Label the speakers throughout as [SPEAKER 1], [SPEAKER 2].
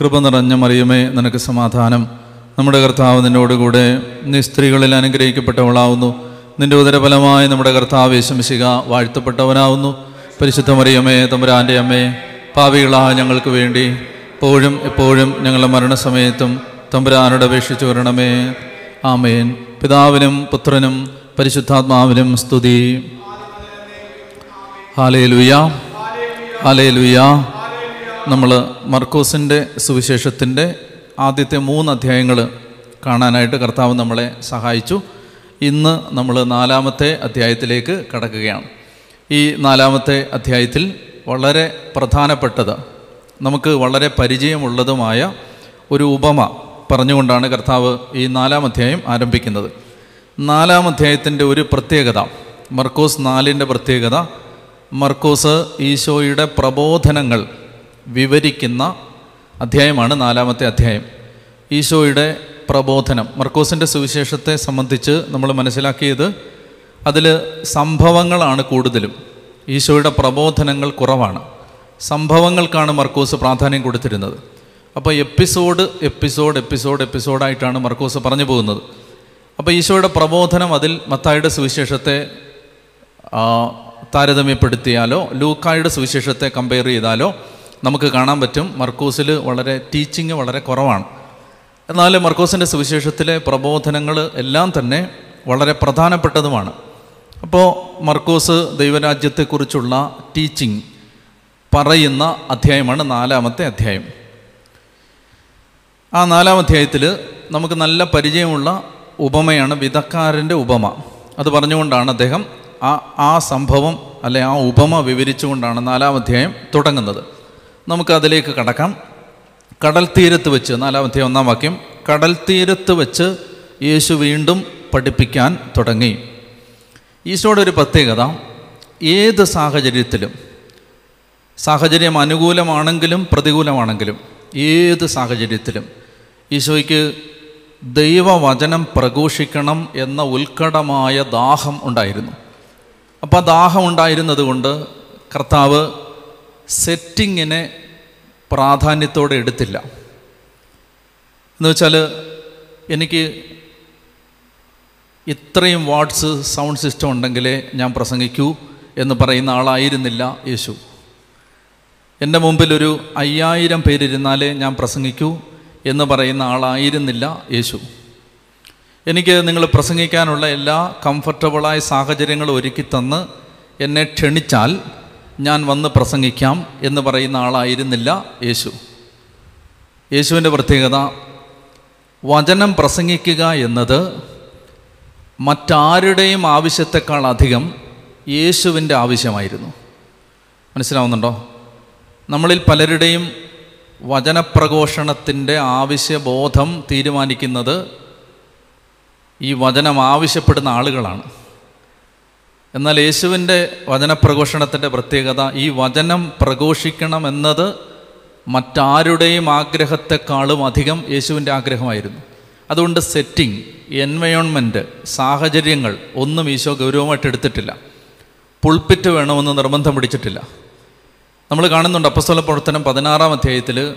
[SPEAKER 1] കൃപ നിറഞ്ഞ മറിയുമേ നിനക്ക് സമാധാനം. നമ്മുടെ കർത്താവ് നിന്നോടുകൂടെ നീ സ്ത്രീകളിൽ അനുഗ്രഹിക്കപ്പെട്ടവളാവുന്നു. നിന്റെ ഉദരഫലമായി നമ്മുടെ കർത്താവ് യേശുമിശിക വാഴ്ത്തപ്പെട്ടവനാവുന്നു. പരിശുദ്ധ മറിയമ്മേ തമ്പുരാന്റെ അമ്മേ പാവികളായ ഞങ്ങൾക്ക് വേണ്ടി എപ്പോഴും എപ്പോഴും ഞങ്ങളുടെ മരണസമയത്തും തമ്പുരാനോട് അപേക്ഷിച്ചു വരണമേ. ആമേൻ. പിതാവിനും പുത്രനും പരിശുദ്ധാത്മാവിനും സ്തുതി. ഹാലേ ലുയാ ഹാലേ ലുയാ നമ്മൾ മർക്കോസിന്റെ സുവിശേഷത്തിന്റെ ആദ്യത്തെ മൂന്ന് അധ്യായങ്ങൾ കാണാനായിട്ട് കർത്താവ് നമ്മളെ സഹായിച്ചു. ഇന്ന് നമ്മൾ നാലാമത്തെ അധ്യായത്തിലേക്ക് കടക്കുകയാണ്. ഈ നാലാമത്തെ അധ്യായത്തിൽ വളരെ പ്രധാനപ്പെട്ടത് നമുക്ക് വളരെ പരിചയമുള്ളതുമായ ഒരു ഉപമ പറഞ്ഞുകൊണ്ടാണ് കർത്താവ് ഈ നാലാം അധ്യായം ആരംഭിക്കുന്നത്. നാലാം അധ്യായത്തിന്റെ ഒരു പ്രത്യേകത മർക്കോസ് നാലിന്റെ പ്രത്യേകത മർക്കോസ് ഈശോയുടെ പ്രബോധനങ്ങൾ വിവരിക്കുന്ന അധ്യായമാണ് നാലാമത്തെ അധ്യായം. ഈശോയുടെ പ്രബോധനം. മർക്കോസിന്റെ സുവിശേഷത്തെ സംബന്ധിച്ച് നമ്മൾ മനസ്സിലാക്കിയത് അതിൽ സംഭവങ്ങളാണ് കൂടുതലും. ഈശോയുടെ പ്രബോധനങ്ങൾ കുറവാണ്. സംഭവങ്ങൾക്കാണ് മർക്കോസ് പ്രാധാന്യം കൊടുത്തിരുന്നത്. അപ്പോൾ എപ്പിസോഡ് എപ്പിസോഡ് എപ്പിസോഡ് എപ്പിസോഡായിട്ടാണ് മർക്കോസ് പറഞ്ഞു പോകുന്നത്. അപ്പോൾ ഈശോയുടെ പ്രബോധനം അതിൽ മത്തായുടെ സുവിശേഷത്തെ താരതമ്യപ്പെടുത്തിയാലോ ലൂക്കായുടെ സുവിശേഷത്തെ കമ്പയർ ചെയ്താലോ നമുക്ക് കാണാൻ പറ്റും മർക്കോസിൽ വളരെ ടീച്ചിങ് വളരെ കുറവാണ്. എന്നാൽ മർക്കോസിന്റെ സുവിശേഷത്തിലെ പ്രബോധനങ്ങൾ എല്ലാം തന്നെ വളരെ പ്രധാനപ്പെട്ടതുമാണ്. അപ്പോൾ മർക്കോസ് ദൈവരാജ്യത്തെക്കുറിച്ചുള്ള ടീച്ചിങ് പറയുന്ന അധ്യായമാണ് നാലാമത്തെ അധ്യായം. ആ നാലാം അധ്യായത്തിൽ നമുക്ക് നല്ല പരിചയമുള്ള ഉപമയാണ് വിധക്കാരന്റെ ഉപമ. അത് പറഞ്ഞുകൊണ്ടാണ് അദ്ദേഹം ആ ആ സംഭവം അല്ലെ ആ ഉപമ വിവരിച്ചുകൊണ്ടാണ് നാലാം അധ്യായം തുടങ്ങുന്നത്. നമുക്ക് അതിലേക്ക് കടക്കാം. കടൽ തീരത്ത് വെച്ച് നാലാമത്തെ ഒന്നാം വാക്യം കടൽ തീരത്ത് വെച്ച് യേശു വീണ്ടും പഠിപ്പിക്കാൻ തുടങ്ങി. ഈശോയുടെ ഒരു പ്രത്യേകത ഏത് സാഹചര്യത്തിലും സാഹചര്യം അനുകൂലമാണെങ്കിലും പ്രതികൂലമാണെങ്കിലും ഏത് സാഹചര്യത്തിലും ഈശോയ്ക്ക് ദൈവവചനം പ്രഘോഷിക്കണം എന്ന ഉത്കടമായ ദാഹം ഉണ്ടായിരുന്നു. അപ്പോൾ ആ ദാഹം ഉണ്ടായിരുന്നത് കൊണ്ട് കർത്താവ് സെറ്റിങ്ങിനെ പ്രാധാന്യത്തോടെ എടുത്തില്ല. എന്ന് വെച്ചാൽ എനിക്ക് ഇത്രയും വാട്സ് സൗണ്ട് സിസ്റ്റം ഉണ്ടെങ്കിലേ ഞാൻ പ്രസംഗിക്കൂ എന്ന് പറയുന്ന ആളായിരുന്നില്ല യേശു. എന്റെ മുമ്പിൽ ഒരു അയ്യായിരം പേരിരുന്നാലേ ഞാൻ പ്രസംഗിക്കൂ എന്ന് പറയുന്ന ആളായിരുന്നില്ല യേശു. എനിക്ക് നിങ്ങൾ പ്രസംഗിക്കാനുള്ള എല്ലാ കംഫർട്ടബിളായ സാഹചര്യങ്ങളും ഒരുക്കി തന്ന് എന്നെ ക്ഷണിച്ചാൽ ഞാൻ വന്ന് പ്രസംഗിക്കാം എന്ന് പറയുന്ന ആളായിരുന്നില്ല യേശു. യേശുവിന്റെ പ്രത്യേകത വചനം പ്രസംഗിക്കുക എന്നത് മറ്റാരുടെയും ആവശ്യത്തെക്കാൾ അധികം യേശുവിന്റെ ആവശ്യമായിരുന്നു. മനസ്സിലാവുന്നുണ്ടോ? നമ്മളിൽ പലരുടെയും വചനപ്രഘോഷണത്തിന്റെ ആവശ്യബോധം തീരുമാനിക്കുന്നത് ഈ വചനം ആവശ്യപ്പെടുന്ന ആളുകളാണ്. എന്നാൽ യേശുവിന്റെ വചനപ്രഘോഷണത്തിന്റെ പ്രത്യേകത ഈ വചനം പ്രഘോഷിക്കണം എന്നത് മറ്റാരുടെയും ആഗ്രഹത്തെക്കാളും അധികം യേശുവിന്റെ ആഗ്രഹമായിരുന്നു. അതുകൊണ്ട് സെറ്റിംഗ് എൻവയോൺമെന്റ് സാഹചര്യങ്ങൾ ഒന്നും ഈശോ ഗൗരവമായിട്ട് എടുത്തിട്ടില്ല. പുൾപ്പിറ്റ് വേണമെന്ന് നിർബന്ധം പിടിച്ചിട്ടില്ല. നമ്മൾ കാണുന്നുണ്ട് അപ്പസ്വല പ്രവർത്തനം പതിനാറാം അധ്യായത്തിൽ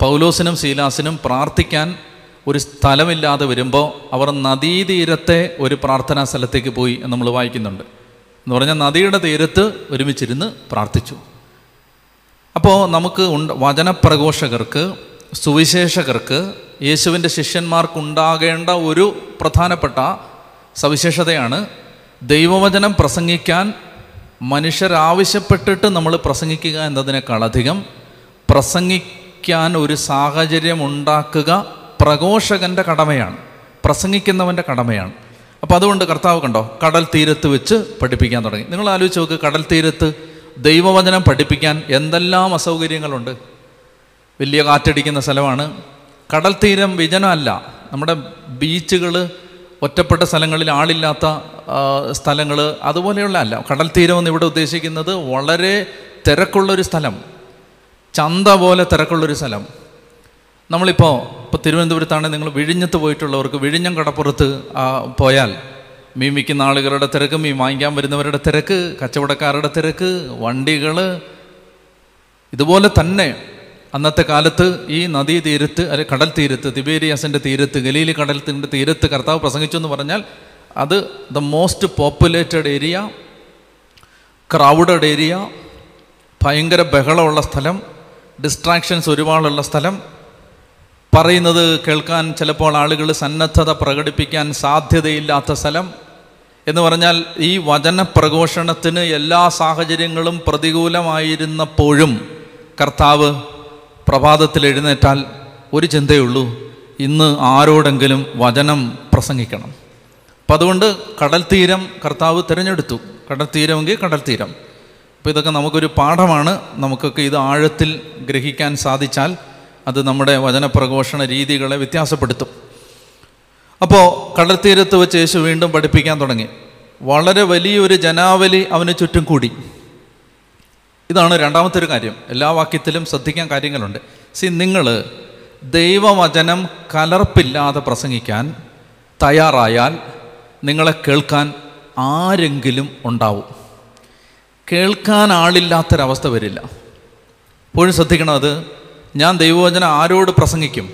[SPEAKER 1] പൗലോസിനും ശീലാസിനും പ്രാർത്ഥിക്കാൻ ഒരു സ്ഥലമില്ലാതെ വരുമ്പോൾ അവർ നദീതീരത്തെ ഒരു പ്രാർത്ഥനാ സ്ഥലത്തേക്ക് പോയി എന്ന് നമ്മൾ വായിക്കുന്നുണ്ട്. എന്ന് പറഞ്ഞാൽ നദിയുടെ തീരത്ത് ഒരുമിച്ചിരുന്ന് പ്രാർത്ഥിച്ചു. അപ്പോൾ നമുക്ക് ഉണ്ട് വചനപ്രഘോഷകർക്ക് സുവിശേഷകർക്ക് യേശുവിന്റെ ശിഷ്യന്മാർക്കുണ്ടാകേണ്ട ഒരു പ്രധാനപ്പെട്ട സവിശേഷതയാണ് ദൈവവചനം പ്രസംഗിക്കാൻ മനുഷ്യരാവശ്യപ്പെട്ടിട്ട് നമ്മൾ പ്രസംഗിക്കുക എന്നതിനേക്കാളധികം പ്രസംഗിക്കാൻ ഒരു സാഹചര്യം ഉണ്ടാക്കുക പ്രഘോഷകന്റെ കടമയാണ് പ്രസംഗിക്കുന്നവന്റെ കടമയാണ്. അപ്പോൾ അതുകൊണ്ട് കർത്താവ് കണ്ടോ കടൽ തീരത്ത് വെച്ച് പഠിപ്പിക്കാൻ തുടങ്ങി. നിങ്ങൾ ആലോചിച്ച് നോക്ക് കടൽ തീരത്ത് ദൈവവചനം പഠിപ്പിക്കാൻ എന്തെല്ലാം അസൗകര്യങ്ങളുണ്ട്. വലിയ കാറ്റടിക്കുന്ന സ്ഥലമാണ്. കടൽ തീരം വിജനമല്ല. നമ്മുടെ ബീച്ചുകൾ ഒറ്റപ്പെട്ട സ്ഥലങ്ങളിൽ ആളില്ലാത്ത സ്ഥലങ്ങൾ അതുപോലെയുള്ള അല്ല കടൽ തീരം എന്ന് ഇവിടെ ഉദ്ദേശിക്കുന്നത് വളരെ തിരക്കുള്ളൊരു സ്ഥലം. ചന്ത പോലെ തിരക്കുള്ളൊരു സ്ഥലം. നമ്മളിപ്പോൾ ഇപ്പോൾ തിരുവനന്തപുരത്താണ് നിങ്ങൾ വിഴിഞ്ഞത്ത് പോയിട്ടുള്ളവർക്ക് വിഴിഞ്ഞം കടപ്പുറത്ത് പോയാൽ മീൻ വിൽക്കുന്ന ആളുകളുടെ തിരക്ക് മീൻ വാങ്ങിക്കാൻ വരുന്നവരുടെ തിരക്ക് കച്ചവടക്കാരുടെ തിരക്ക് വണ്ടികൾ ഇതുപോലെ തന്നെ അന്നത്തെ കാലത്ത് ഈ നദീ തീരത്ത് അല്ലെ കടൽ തീരത്ത് തിബേരിയാസിന്റെ തീരത്ത് ഗലീലി കടലത്തിന്റെ തീരത്ത് കർത്താവ് പ്രസംഗിച്ചു എന്ന് പറഞ്ഞാൽ അത് the most populated area crowded area ഭയങ്കര ബഹളമുള്ള സ്ഥലം ഡിസ്ട്രാക്ഷൻസ് ഒരുപാടുള്ള സ്ഥലം. പറയുന്നത് കേൾക്കാൻ ചിലപ്പോൾ ആളുകൾ സന്നദ്ധത പ്രകടിപ്പിക്കാൻ സാധ്യതയില്ലാത്ത സ്ഥലം. എന്ന് പറഞ്ഞാൽ ഈ വചന പ്രഘോഷണത്തിന് എല്ലാ സാഹചര്യങ്ങളും പ്രതികൂലമായിരുന്നപ്പോഴും കർത്താവ് പ്രഭാതത്തിൽ എഴുന്നേറ്റാൽ ഒരു ചിന്തയുള്ളൂ ഇന്ന് ആരോടെങ്കിലും വചനം പ്രസംഗിക്കണം. അപ്പം അതുകൊണ്ട് കടൽ തീരം കർത്താവ് തിരഞ്ഞെടുത്തു. കടൽ തീരമെങ്കിൽ കടൽ തീരം. അപ്പോൾ ഇതൊക്കെ നമുക്കൊരു പാഠമാണ്. നമുക്കൊക്കെ ഇത് ആഴത്തിൽ ഗ്രഹിക്കാൻ സാധിച്ചാൽ അത് നമ്മുടെ വചനപ്രഘോഷണ രീതികളെ വ്യത്യാസപ്പെടുത്തും. അപ്പോൾ കടൽത്തീരത്ത് വെച്ച് യേശു വീണ്ടും പഠിപ്പിക്കാൻ തുടങ്ങി. വളരെ വലിയൊരു ജനാവലി അവന് ചുറ്റും കൂടി. ഇതാണ് രണ്ടാമത്തെ ഒരു കാര്യം. എല്ലാ വാക്യത്തിലും ശ്രദ്ധിക്കാൻ കാര്യങ്ങളുണ്ട്. സി നിങ്ങൾ ദൈവവചനം കലർപ്പില്ലാതെ പ്രസംഗിക്കാൻ തയ്യാറായാൽ നിങ്ങളെ കേൾക്കാൻ ആരെങ്കിലും ഉണ്ടാവും. കേൾക്കാൻ ആളില്ലാത്തൊരവസ്ഥ വരില്ല. എപ്പോഴും ശ്രദ്ധിക്കണം അത് ഞാൻ ദൈവവചനം ആരോട് പ്രസംഗിക്കും?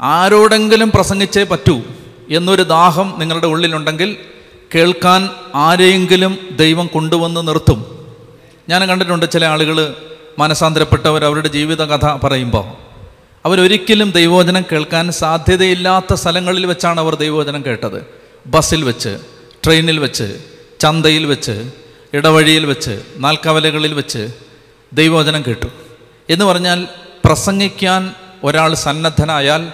[SPEAKER 1] ആരോടെങ്കിലും പ്രസംഗിച്ചേ പറ്റൂ എന്നൊരു ദാഹം നിങ്ങളുടെ ഉള്ളിലുണ്ടെങ്കിൽ കേൾക്കാൻ ആരെയെങ്കിലും ദൈവം കൊണ്ടുവന്ന് നിർത്തും. ഞാൻ കണ്ടിട്ടുണ്ട് ചില ആളുകൾ മനസാന്തരപ്പെട്ടവർ അവരുടെ ജീവിത കഥ പറയുമ്പോൾ അവരൊരിക്കലും ദൈവവചനം കേൾക്കാൻ സാധ്യതയില്ലാത്ത സ്ഥലങ്ങളിൽ വെച്ചാണ് അവർ ദൈവവചനം കേട്ടത്. ബസ്സിൽ വെച്ച് ട്രെയിനിൽ വെച്ച് ചന്തയിൽ വെച്ച് ഇടവഴിയിൽ വെച്ച് നാൽക്കവലകളിൽ വെച്ച് ദൈവവചനം കേട്ടു. എന്ന് പറഞ്ഞാൽ പ്രസംഗിക്കാൻ ഒരാൾ സന്നദ്ധനായാൽ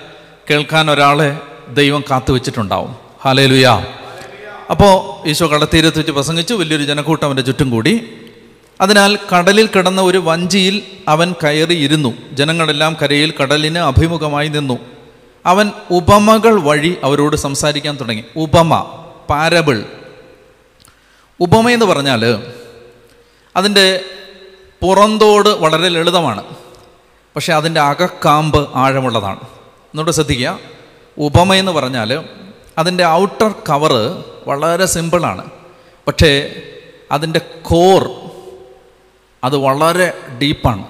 [SPEAKER 1] കേൾക്കാൻ ഒരാളെ ദൈവം കാത്തു വെച്ചിട്ടുണ്ടാവും. ഹാലേലുയാ അപ്പോൾ ഈശോ കടത്തീരത്ത് വെച്ച് പ്രസംഗിച്ചു വലിയൊരു ജനക്കൂട്ടം അവന്റെ ചുറ്റും കൂടി. അതിനാൽ കടലിൽ കിടന്ന ഒരു വഞ്ചിയിൽ അവൻ കയറിയിരുന്നു ജനങ്ങളെല്ലാം കരയിൽ കടലിന് അഭിമുഖമായി നിന്നു. അവൻ ഉപമകൾ വഴി അവരോട് സംസാരിക്കാൻ തുടങ്ങി. ഉപമ പാരബിൾ. ഉപമ എന്ന് പറഞ്ഞാൽ അതിന്റെ പുറന്തോട് വളരെ ലളിതമാണ്. പക്ഷേ അതിന്റെ അകക്കാമ്പ് ആഴമുള്ളതാണ്. എന്നോട് ശ്രദ്ധിക്കുക. ഉപമ എന്ന് പറഞ്ഞാൽ അതിന്റെ ഔട്ടർ കവറ് വളരെ സിമ്പിളാണ്. പക്ഷേ അതിന്റെ കോർ അത് വളരെ ഡീപ്പാണ്.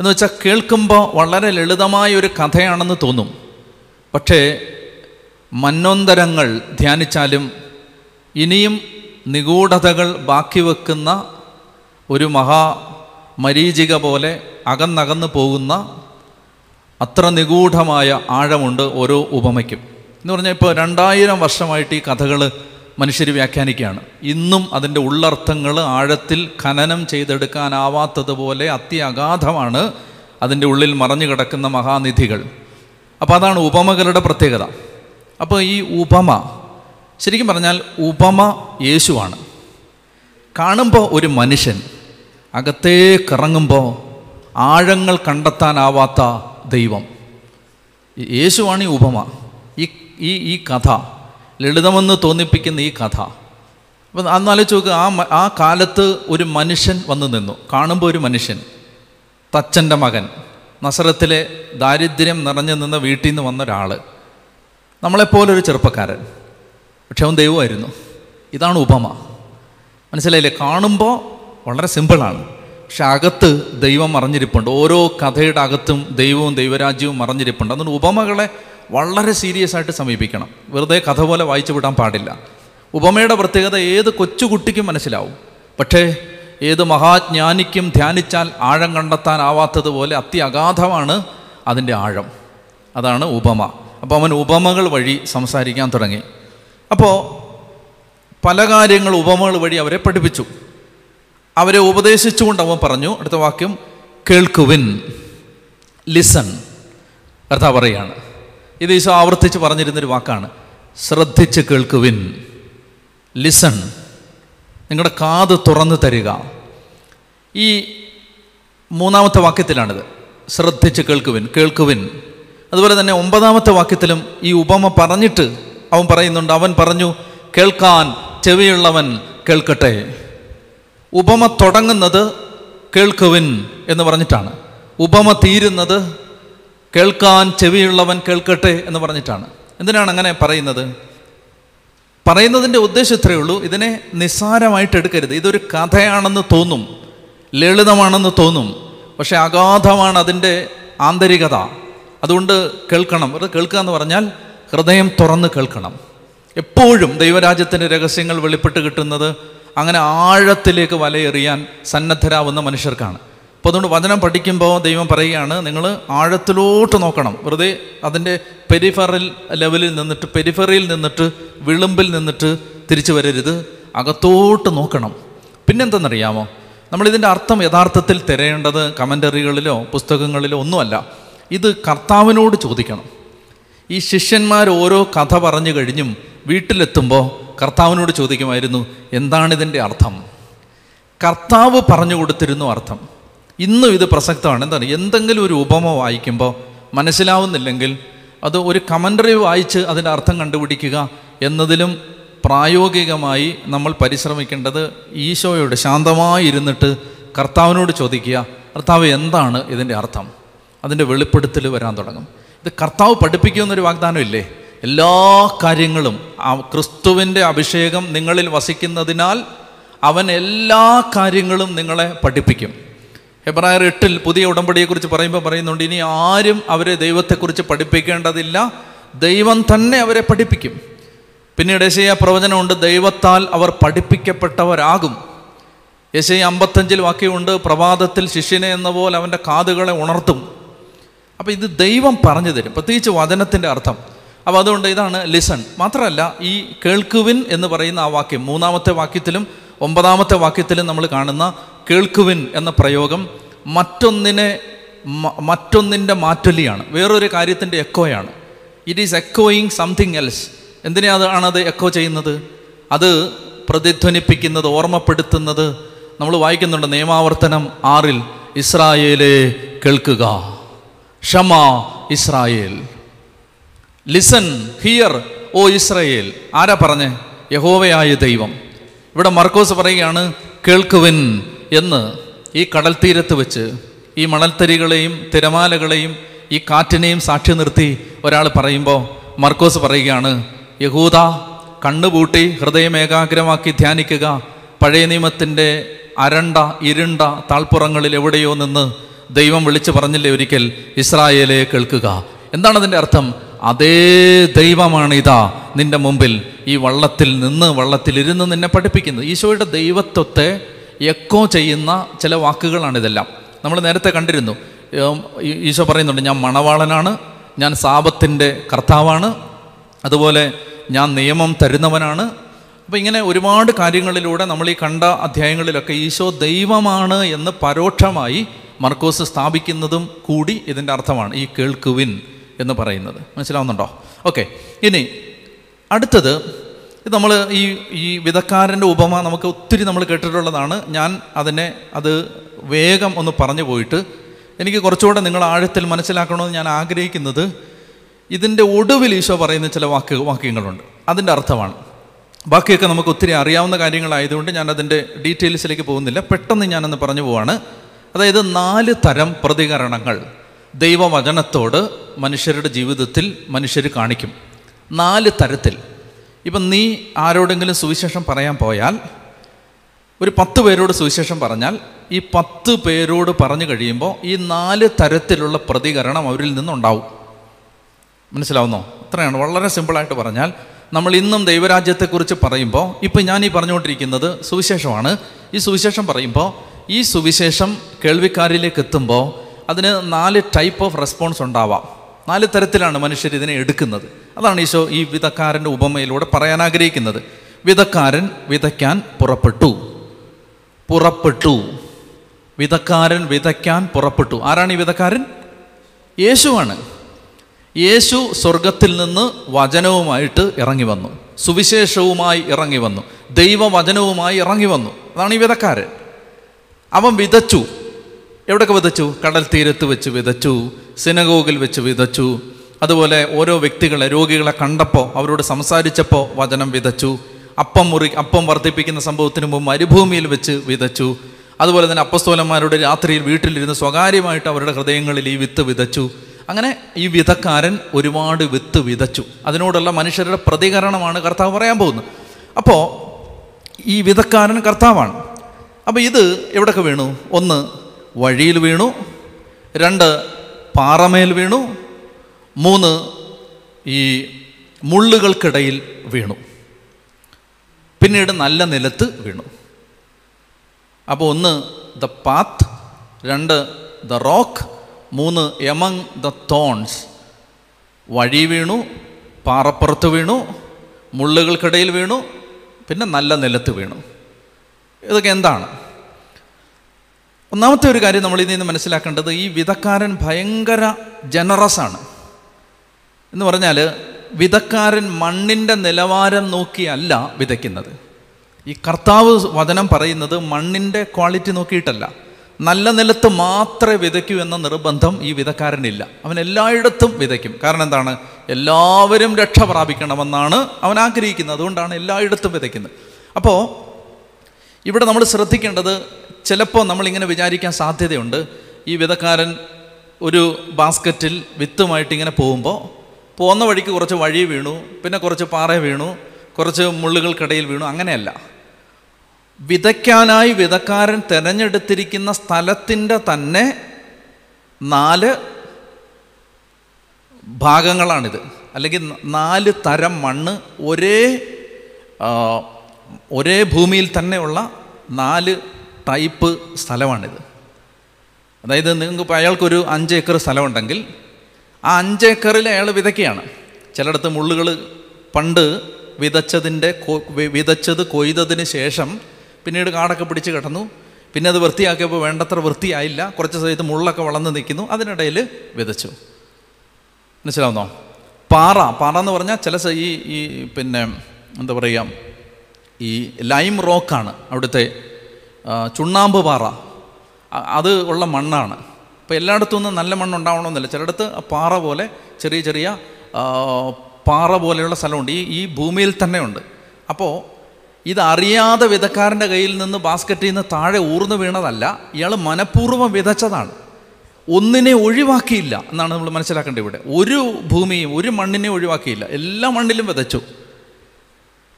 [SPEAKER 1] എന്ന് വെച്ചാൽ കേൾക്കുമ്പോൾ വളരെ ലളിതമായ ഒരു കഥയാണെന്ന് തോന്നും. പക്ഷേ മന്നോന്തരങ്ങൾ ധ്യാനിച്ചാലും ഇനിയും നിഗൂഢതകൾ ബാക്കി വെക്കുന്ന ഒരു മഹാ മരീചിക പോലെ അകന്നകന്ന് പോകുന്ന അത്ര നിഗൂഢമായ ആഴമുണ്ട് ഓരോ ഉപമയ്ക്കും. എന്ന് പറഞ്ഞാൽ ഇപ്പോൾ രണ്ടായിരം വർഷമായിട്ട് ഈ കഥകൾ മനുഷ്യർ വ്യാഖ്യാനിക്കുകയാണ്. ഇന്നും അതിന്റെ ഉള്ളർത്ഥങ്ങൾ ആഴത്തിൽ ഖനനം ചെയ്തെടുക്കാനാവാത്തതുപോലെ അത്യഗാധമാണ് അതിന്റെ ഉള്ളിൽ മറഞ്ഞു കിടക്കുന്ന മഹാനിധികൾ. അപ്പോൾ അതാണ് ഉപമകളുടെ പ്രത്യേകത. അപ്പോൾ ഈ ഉപമ ശരിക്കും പറഞ്ഞാൽ ഉപമ യേശുവാണ്. കാണുമ്പോൾ ഒരു മനുഷ്യൻ അകത്തേക്കിറങ്ങുമ്പോൾ ആഴങ്ങൾ കണ്ടെത്താനാവാത്ത ദൈവം. യേശുവാണ് ഈ ഉപമ. ഈ ഈ ഈ കഥ ലളിതമെന്ന് തോന്നിപ്പിക്കുന്ന ഈ കഥ. അപ്പം അന്നാലോചിച്ച് നോക്കുക ആ ആ കാലത്ത് ഒരു മനുഷ്യൻ വന്നു നിന്നു. കാണുമ്പോൾ ഒരു മനുഷ്യൻ തച്ചന്റെ മകൻ. നസറത്തിലെ ദാരിദ്ര്യം നിറഞ്ഞു നിന്ന വീട്ടിൽ നിന്ന് വന്ന ഒരാൾ നമ്മളെപ്പോലൊരു ചെറുപ്പക്കാരൻ. പക്ഷെ അവൻ ദൈവമായിരുന്നു. ഇതാണ് ഉപമ. മനസ്സിലായില്ലേ? കാണുമ്പോൾ വളരെ സിമ്പിളാണ് പക്ഷെ അകത്ത് ദൈവം മറിഞ്ഞിരിപ്പുണ്ട്. ഓരോ കഥയുടെ അകത്തും ദൈവവും ദൈവരാജ്യവും മറിഞ്ഞിരിപ്പുണ്ട്. അതുകൊണ്ട് ഉപമകളെ വളരെ സീരിയസ് ആയിട്ട് സമീപിക്കണം. വെറുതെ കഥ പോലെ വായിച്ചു വിടാൻ പാടില്ല. ഉപമയുടെ പ്രത്യേകത ഏത് കൊച്ചുകുട്ടിക്കും മനസ്സിലാവും. പക്ഷേ ഏത് മഹാജ്ഞാനിക്കും ധ്യാനിച്ചാൽ ആഴം കണ്ടെത്താനാവാത്തതുപോലെ അത്യഗാധമാണ് അതിന്റെ ആഴം. അതാണ് ഉപമ. അപ്പോൾ അവൻ ഉപമകൾ വഴി സംസാരിക്കാൻ തുടങ്ങി. അപ്പോൾ പല കാര്യങ്ങൾ ഉപമകൾ വഴി അവരെ പഠിപ്പിച്ചു. അവരെ ഉപദേശിച്ചുകൊണ്ട് അവൻ പറഞ്ഞു അടുത്ത വാക്യം കേൾക്കുവിൻ ലിസൺ കർത്താവ് പറയുകയാണ്. ഇത് ഈശോ ആവർത്തിച്ച് പറഞ്ഞിരുന്നൊരു വാക്കാണ്. ശ്രദ്ധിച്ച് കേൾക്കുവിൻ ലിസൺ നിങ്ങളുടെ കാത് തുറന്നു തരിക. ഈ മൂന്നാമത്തെ വാക്യത്തിലാണിത്. ശ്രദ്ധിച്ച് കേൾക്കുവിൻ കേൾക്കുവിൻ. അതുപോലെ തന്നെ ഒമ്പതാമത്തെ വാക്യത്തിലും ഈ ഉപമ പറഞ്ഞിട്ട് അവൻ പറയുന്നുണ്ട്. അവൻ പറഞ്ഞു കേൾക്കാൻ ചെവിയുള്ളവൻ കേൾക്കട്ടെ. ഉപമ തുടങ്ങുന്നത് കേൾക്കുവിൻ എന്ന് പറഞ്ഞിട്ടാണ്. ഉപമ തീരുന്നത് കേൾക്കാൻ ചെവിയുള്ളവൻ കേൾക്കട്ടെ എന്ന് പറഞ്ഞിട്ടാണ്. എന്തിനാണ് അങ്ങനെ പറയുന്നത്? പറയുന്നതിന്റെ ഉദ്ദേശം ഇത്രയേ ഉള്ളൂ. ഇതിനെ നിസ്സാരമായിട്ട് എടുക്കരുത്. ഇതൊരു കഥയാണെന്ന് തോന്നും. ലളിതമാണെന്ന് തോന്നും. പക്ഷേ അഗാധമാണ് അതിന്റെ ആന്തരികത. അതുകൊണ്ട് കേൾക്കണം. അത് കേൾക്കുക എന്ന് പറഞ്ഞാൽ ഹൃദയം തുറന്ന് കേൾക്കണം. എപ്പോഴും ദൈവരാജ്യത്തിന്റെ രഹസ്യങ്ങൾ വെളിപ്പെട്ട് കിട്ടുന്നത് അങ്ങനെ ആഴത്തിലേക്ക് വലയെറിയാൻ സന്നദ്ധരാവുന്ന മനുഷ്യർക്കാണ്. അപ്പോൾ അതുകൊണ്ട് വചനം പഠിക്കുമ്പോൾ ദൈവം പറയുകയാണ് നിങ്ങൾ ആഴത്തിലോട്ട് നോക്കണം. വെറുതെ അതിന്റെ പെരിഫറൽ ലെവലിൽ നിന്നിട്ട് പെരിഫറിയിൽ നിന്നിട്ട് വിളുമ്പിൽ നിന്നിട്ട് തിരിച്ചു വരരുത്. അകത്തോട്ട് നോക്കണം. പിന്നെന്തെന്നറിയാമോ? നമ്മളിതിന്റെ അർത്ഥം യഥാർത്ഥത്തിൽ തിരയേണ്ടത് കമന്ററികളിലോ പുസ്തകങ്ങളിലോ ഒന്നുമല്ല. ഇത് കർത്താവിനോട് ചോദിക്കണം. ഈ ശിഷ്യന്മാർ ഓരോ കഥ പറഞ്ഞു കഴിഞ്ഞും വീട്ടിലെത്തുമ്പോൾ കർത്താവിനോട് ചോദിക്കുമായിരുന്നു എന്താണിതിന്റെ അർത്ഥം? കർത്താവ് പറഞ്ഞു കൊടുത്തിരുന്നു അർത്ഥം. ഇന്നും ഇത് പ്രസക്തമാണ്. എന്താണ്? എന്തെങ്കിലും ഒരു ഉപമ വായിക്കുമ്പോൾ മനസ്സിലാവുന്നില്ലെങ്കിൽ അത് ഒരു കമന്ററി വായിച്ച് അതിന്റെ അർത്ഥം കണ്ടുപിടിക്കുക എന്നതിലും പ്രായോഗികമായി നമ്മൾ പരിശ്രമിക്കേണ്ടത് ഈശോയോട് ശാന്തമായി ഇരുന്നിട്ട് കർത്താവിനോട് ചോദിക്കുക കർത്താവ് എന്താണ് ഇതിന്റെ അർത്ഥം? അതിന്റെ വെളിപ്പെടുത്തൽ വരാൻ തുടങ്ങും. കർത്താവ് പഠിപ്പിക്കുമെന്നൊരു വാഗ്ദാനം ഇല്ലേ എല്ലാ കാര്യങ്ങളും ക്രിസ്തുവിന്റെ അഭിഷേകം നിങ്ങളിൽ വസിക്കുന്നതിനാൽ അവൻ എല്ലാ കാര്യങ്ങളും നിങ്ങളെ പഠിപ്പിക്കും. ഹെബ്രായർ എട്ടിൽ പുതിയ ഉടമ്പടിയെക്കുറിച്ച് പറയുമ്പോൾ പറയുന്നുണ്ട് ഇനി ആരും അവരെ ദൈവത്തെക്കുറിച്ച് പഠിപ്പിക്കേണ്ടതില്ല ദൈവം തന്നെ അവരെ പഠിപ്പിക്കും. പിന്നീട് യശയ പ്രവചനമുണ്ട് ദൈവത്താൽ അവർ പഠിപ്പിക്കപ്പെട്ടവരാകും. യശയ അമ്പത്തഞ്ചിൽ വാക്യമുണ്ട് പ്രഭാതത്തിൽ ശിഷ്യനെ എന്ന പോലെ അവന്റെ കാതുകളെ ഉണർത്തും. അപ്പോൾ ഇത് ദൈവം പറഞ്ഞു തരും. പ്രത്യേകിച്ച് വചനത്തിന്റെ അർത്ഥം. അപ്പോൾ അതുകൊണ്ട് ഇതാണ് ലിസൺ മാത്രമല്ല ഈ കേൾക്കുവിൻ എന്ന് പറയുന്ന ആ വാക്യം മൂന്നാമത്തെ വാക്യത്തിലും ഒമ്പതാമത്തെ വാക്യത്തിലും നമ്മൾ കാണുന്ന കേൾക്കുവിൻ എന്ന പ്രയോഗം മറ്റൊന്നിനെ മറ്റൊന്നിന്റെ മാറ്റൊലിയാണ്. വേറൊരു കാര്യത്തിന്റെ എക്കോയാണ്. ഇറ്റ് ഈസ് എക്കോയിങ് സംതിങ് എൽസ് എന്തിനാ അത് എക്കോ ചെയ്യുന്നത്? അത് പ്രതിധ്വനിപ്പിക്കുന്നത് ഓർമ്മപ്പെടുത്തുന്നത്. നമ്മൾ വായിക്കുന്നുണ്ട് നിയമാവർത്തനം ആറിൽ ഇസ്രായേലെ കേൾക്കുക. ക്ഷമ Israel. Listen hear O Israel. ആരാ പറഞ്ഞേ? യഹോവയായ ദൈവം. ഇവിടെ മർക്കോസ് പറയുകയാണ് കേൾക്കുവിൻ എന്ന്. ഈ കടൽ തീരത്ത് വെച്ച് ഈ മണൽത്തരികളെയും തിരമാലകളെയും ഈ കാറ്റിനെയും സാക്ഷി നിർത്തി ഒരാൾ പറയുമ്പോൾ മർക്കോസ് പറയുകയാണ് യഹൂദ കണ്ണുപൂട്ടി ഹൃദയം ഏകാഗ്രമാക്കി ധ്യാനിക്കുക. പഴയ നിയമത്തിന്റെ അരണ്ട ഇരുണ്ട താൽപ്പുറങ്ങളിൽ എവിടെയോ നിന്ന് ദൈവം വിളിച്ചു പറഞ്ഞില്ലേ ഒരിക്കൽ ഇസ്രായേലെ കേൾക്കുക. എന്താണ് അതിന്റെ അർത്ഥം? അതേ ദൈവമാണ് ഇതാ നിന്റെ മുമ്പിൽ ഈ വള്ളത്തിൽ നിന്ന് വള്ളത്തിലിരുന്ന് നിന്നെ പഠിപ്പിക്കുന്നത്. ഈശോയുടെ ദൈവത്വത്തെ എക്കോ ചെയ്യുന്ന ചില വാക്കുകളാണ് ഇതെല്ലാം നമ്മൾ നേരത്തെ കണ്ടിരുന്നു. ഈശോ പറയുന്നുണ്ട് ഞാൻ മണവാളനാണ് ഞാൻ സാപത്തിന്റെ കർത്താവാണ് അതുപോലെ ഞാൻ നിയമം തരുന്നവനാണ്. അപ്പോൾ ഇങ്ങനെ ഒരുപാട് കാര്യങ്ങളിലൂടെ നമ്മൾ ഈ കണ്ട അധ്യായങ്ങളിലൊക്കെ ഈശോ ദൈവമാണ് എന്ന് പരോക്ഷമായി മർക്കോസ് സ്ഥാപിക്കുന്നതും കൂടി ഇതിന്റെ അർത്ഥമാണ് ഈ കേൾക്കുവിൻ എന്ന് പറയുന്നത്. മനസ്സിലാവുന്നുണ്ടോ? ഓക്കെ. ഇനി അടുത്തത് ഇത് നമ്മൾ ഈ ഈ വിധക്കാരന്റെ ഉപമ നമുക്ക് ഒത്തിരി നമ്മൾ കേട്ടിട്ടുള്ളതാണ്. ഞാൻ അതിനെ അത് വേഗം ഒന്ന് പറഞ്ഞു പോയിട്ട് എനിക്ക് കുറച്ചുകൂടെ നിങ്ങൾ ആഴത്തിൽ മനസ്സിലാക്കണമെന്ന് ഞാൻ ആഗ്രഹിക്കുന്നത്. ഇതിന്റെ ഒടുവിൽ ഈശോ പറയുന്ന ചില വാക്ക് വാക്യങ്ങളുണ്ട്. അതിന്റെ അർത്ഥമാണ്. ബാക്കിയൊക്കെ നമുക്ക് ഒത്തിരി അറിയാവുന്ന കാര്യങ്ങളായതുകൊണ്ട് ഞാൻ അതിന്റെ ഡീറ്റെയിൽസിലേക്ക് പോകുന്നില്ല. പെട്ടെന്ന് ഞാനൊന്ന് പറഞ്ഞു പോവാണ്. അതായത് നാല് തരം പ്രതികരണങ്ങൾ ദൈവവചനത്തോട് മനുഷ്യരുടെ ജീവിതത്തിൽ മനുഷ്യർ കാണിക്കും. നാല് തരത്തിൽ. ഇപ്പം നീ ആരോടെങ്കിലും സുവിശേഷം പറയാൻ പോയാൽ ഒരു പത്ത് പേരോട് സുവിശേഷം പറഞ്ഞാൽ ഈ പത്ത് പേരോട് പറഞ്ഞു കഴിയുമ്പോൾ ഈ നാല് തരത്തിലുള്ള പ്രതികരണം അവരിൽ നിന്നുണ്ടാവും. മനസ്സിലാവുന്നോ? അത്രയാണ് വളരെ സിമ്പിളായിട്ട് പറഞ്ഞാൽ നമ്മൾ ഇന്നും ദൈവരാജ്യത്തെക്കുറിച്ച് പറയുമ്പോൾ ഇപ്പം ഞാൻ ഈ പറഞ്ഞുകൊണ്ടിരിക്കുന്നത് സുവിശേഷമാണ്. ഈ സുവിശേഷം പറയുമ്പോൾ ഈ സുവിശേഷം കേൾവിക്കാരിലേക്ക് എത്തുമ്പോൾ അതിന് നാല് ടൈപ്പ് ഓഫ് റെസ്പോൺസ് ഉണ്ടാവാം. നാല് തരത്തിലാണ് മനുഷ്യർ ഇതിനെ എടുക്കുന്നത്. അതാണ് ഈശോ ഈ വിധക്കാരന്റെ ഉപമയിലൂടെ പറയാൻ ആഗ്രഹിക്കുന്നത്. വിധക്കാരൻ വിതയ്ക്കാൻ പുറപ്പെട്ടു. പുറപ്പെട്ടു. വിധക്കാരൻ വിതയ്ക്കാൻ പുറപ്പെട്ടു. ആരാണ് ഈ വിധക്കാരൻ? യേശുവാണ്. യേശു സ്വർഗത്തിൽ നിന്ന് വചനവുമായിട്ട് ഇറങ്ങി വന്നു. സുവിശേഷവുമായി ഇറങ്ങി വന്നു. ദൈവവചനവുമായി ഇറങ്ങി വന്നു. അതാണ് ഈ വിധക്കാരൻ. അവൻ വിതച്ചു. എവിടെയൊക്കെ വിതച്ചു? കടൽ തീരത്ത് വെച്ച് വിതച്ചു സിനഗോഗിൽ വെച്ച് വിതച്ചു. അതുപോലെ ഓരോ വ്യക്തികളെ രോഗികളെ കണ്ടപ്പോൾ അവരോട് സംസാരിച്ചപ്പോൾ വചനം വിതച്ചു. അപ്പം മുറി അപ്പം വർദ്ധിപ്പിക്കുന്ന സംഭവത്തിന് മുമ്പ് മരുഭൂമിയിൽ വെച്ച് വിതച്ചു. അതുപോലെ തന്നെ അപ്പസ്തോലന്മാരുടെ രാത്രിയിൽ വീട്ടിലിരുന്ന് സ്വകാര്യമായിട്ട് അവരുടെ ഹൃദയങ്ങളിൽ ഈ വിത്ത് വിതച്ചു. അങ്ങനെ ഈ വിധക്കാരൻ ഒരുപാട് വിത്ത് വിതച്ചു. അതിനോടുള്ള മനുഷ്യരുടെ പ്രതികരണമാണ് കർത്താവ് പറയാൻ പോകുന്നത്. അപ്പോൾ ഈ വിധക്കാരൻ കർത്താവാണ്. അപ്പോൾ ഇത് എവിടെയൊക്കെ വീണു? ഒന്ന് വഴിയിൽ വീണു രണ്ട് പാറമേൽ വീണു മൂന്ന് ഈ മുള്ളുകൾക്കിടയിൽ വീണു. പിന്നീട് നല്ല നിലത്ത് വീണു. അപ്പോൾ ഒന്ന് ദ പാത്ത് രണ്ട് ദ റോക്ക് മൂന്ന് എമങ് ദ തോൺസ്. വഴി വീണു പാറപ്പുറത്ത് വീണു മുള്ളുകൾക്കിടയിൽ വീണു പിന്നെ നല്ല നിലത്ത് വീണു. ഇതൊക്കെ എന്താണ്? ഒന്നാമത്തെ ഒരു കാര്യം നമ്മൾ ഇതിൽ നിന്ന് മനസ്സിലാക്കേണ്ടത് ഈ വിധക്കാരൻ ഭയങ്കര ജനറസാണ് എന്ന് പറഞ്ഞാൽ വിധക്കാരൻ മണ്ണിന്റെ നിലവാരം നോക്കിയല്ല വിതയ്ക്കുന്നത്. ഈ കർത്താവ് വചനം പറയുന്നത് മണ്ണിന്റെ ക്വാളിറ്റി നോക്കിയിട്ടല്ല. നല്ല നിലത്ത് മാത്രമേ വിതയ്ക്കൂ എന്ന നിർബന്ധം ഈ വിധക്കാരനില്ല. അവൻ എല്ലായിടത്തും വിതയ്ക്കും. കാരണം എന്താണ്? എല്ലാവരും രക്ഷ പ്രാപിക്കണമെന്നാണ് അവൻ ആഗ്രഹിക്കുന്നത്. അതുകൊണ്ടാണ് എല്ലായിടത്തും വിതയ്ക്കുന്നത്. അപ്പോൾ ഇവിടെ നമ്മൾ ശ്രദ്ധിക്കേണ്ടത് ചിലപ്പോൾ നമ്മളിങ്ങനെ വിചാരിക്കാൻ സാധ്യതയുണ്ട്. ഈ വിധക്കാരൻ ഒരു ബാസ്ക്കറ്റിൽ വിത്തുമായിട്ട് ഇങ്ങനെ പോകുമ്പോൾ പോകുന്ന വഴിക്ക് കുറച്ച് വഴി വീണു പിന്നെ കുറച്ച് പാറ വീണു കുറച്ച് മുള്ളുകൾക്കിടയിൽ വീണു അങ്ങനെയല്ല. വിതയ്ക്കാനായി വിതക്കാരൻ തിരഞ്ഞെടുത്തിരിക്കുന്ന സ്ഥലത്തിന്റെ തന്നെ നാല് ഭാഗങ്ങളാണിത്. അല്ലെങ്കിൽ നാല് തരം മണ്ണ് ഒരേ ഒരേ ഭൂമിയിൽ തന്നെയുള്ള നാല് ടൈപ്പ് സ്ഥലമാണിത്. അതായത് നിങ്ങൾക്ക് ഇപ്പോൾ അയാൾക്കൊരു അഞ്ച് ഏക്കർ സ്ഥലമുണ്ടെങ്കിൽ ആ അഞ്ച് ഏക്കറിൽ അയാൾ വിതയ്ക്കുകയാണ്. ചിലയിടത്ത് മുള്ളുകൾ പണ്ട് വിതച്ചതിന്റെ വിതച്ചത് കൊയ്തതിന് ശേഷം പിന്നീട് കാടൊക്കെ പിടിച്ച് കിടന്നു പിന്നെ അത് വൃത്തിയാക്കിയപ്പോൾ വേണ്ടത്ര വൃത്തിയായില്ല. കുറച്ച് സമയത്ത് മുള്ളൊക്കെ വളർന്ന് നിൽക്കുന്നു. അതിനിടയിൽ വിതച്ചു. മനസ്സിലാവുന്നോ? പാറ. പാറ എന്ന് പറഞ്ഞാൽ ചില ഈ ഈ പിന്നെ എന്താ പറയുക ഈ ലൈം റോക്കാണ് അവിടുത്തെ ചുണ്ണാമ്പ് പാറ. അത് ഉള്ള മണ്ണാണ്. അപ്പോൾ എല്ലായിടത്തും ഒന്നും നല്ല മണ്ണ് ഉണ്ടാവണമെന്നില്ല. ചിലയിടത്ത് പാറ പോലെ ചെറിയ ചെറിയ പാറ പോലെയുള്ള സ്ഥലമുണ്ട്. ഈ ഈ ഭൂമിയിൽ തന്നെ ഉണ്ട് അപ്പോൾ ഇതറിയാതെ വിതക്കാരന്റെ കയ്യിൽ നിന്ന് ബാസ്ക്കറ്റിൽ നിന്ന് താഴെ ഊർന്നു വീണതല്ല ഇയാൾ മനഃപൂർവം വിതച്ചതാണ്. ഒന്നിനെ ഒഴിവാക്കിയില്ല എന്നാണ് നമ്മൾ മനസ്സിലാക്കേണ്ടത് ഇവിടെ. ഒരു ഭൂമിയും ഒരു മണ്ണിനെ ഒഴിവാക്കിയില്ല. എല്ലാ മണ്ണിലും വിതച്ചു.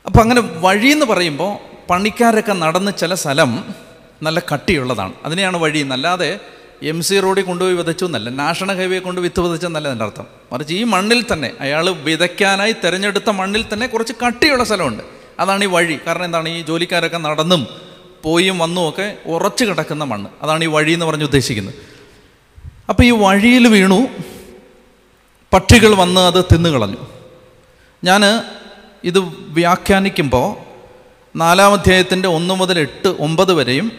[SPEAKER 1] അപ്പം അങ്ങനെ വഴിയെന്ന് പറയുമ്പോൾ പണിക്കാരൊക്കെ നടന്ന് ചില സ്ഥലം നല്ല കട്ടിയുള്ളതാണ്. അതിനെയാണ് വഴി എന്നല്ലാതെ എം സി റോഡിൽ കൊണ്ടുപോയി വിതച്ചു എന്നല്ല നാഷണൽ ഹൈവേ കൊണ്ട് വിത്ത് വിതച്ചെന്നല്ല എന്റെ അർത്ഥം. മറിച്ച് ഈ മണ്ണിൽ തന്നെ അയാൾ വിതയ്ക്കാനായി തിരഞ്ഞെടുത്ത മണ്ണിൽ തന്നെ കുറച്ച് കട്ടിയുള്ള സ്ഥലമുണ്ട്. അതാണ് ഈ വഴി. കാരണം എന്താണ്? ഈ ജോലിക്കാരൊക്കെ നടന്നും പോയും വന്നും ഒക്കെ ഉറച്ചു കിടക്കുന്ന മണ്ണ്. അതാണ് ഈ വഴി എന്ന് പറഞ്ഞ് ഉദ്ദേശിക്കുന്നത്. അപ്പോൾ ഈ വഴിയിൽ വീണു. പക്ഷികൾ വന്ന് അത് തിന്നുകളഞ്ഞു. ഞാൻ ഇത് വ്യാഖ്യാനിക്കുമ്പോൾ നാലാം അധ്യായത്തിന്റെ ഒന്ന് മുതൽ എട്ട് ഒമ്പത് വരെയും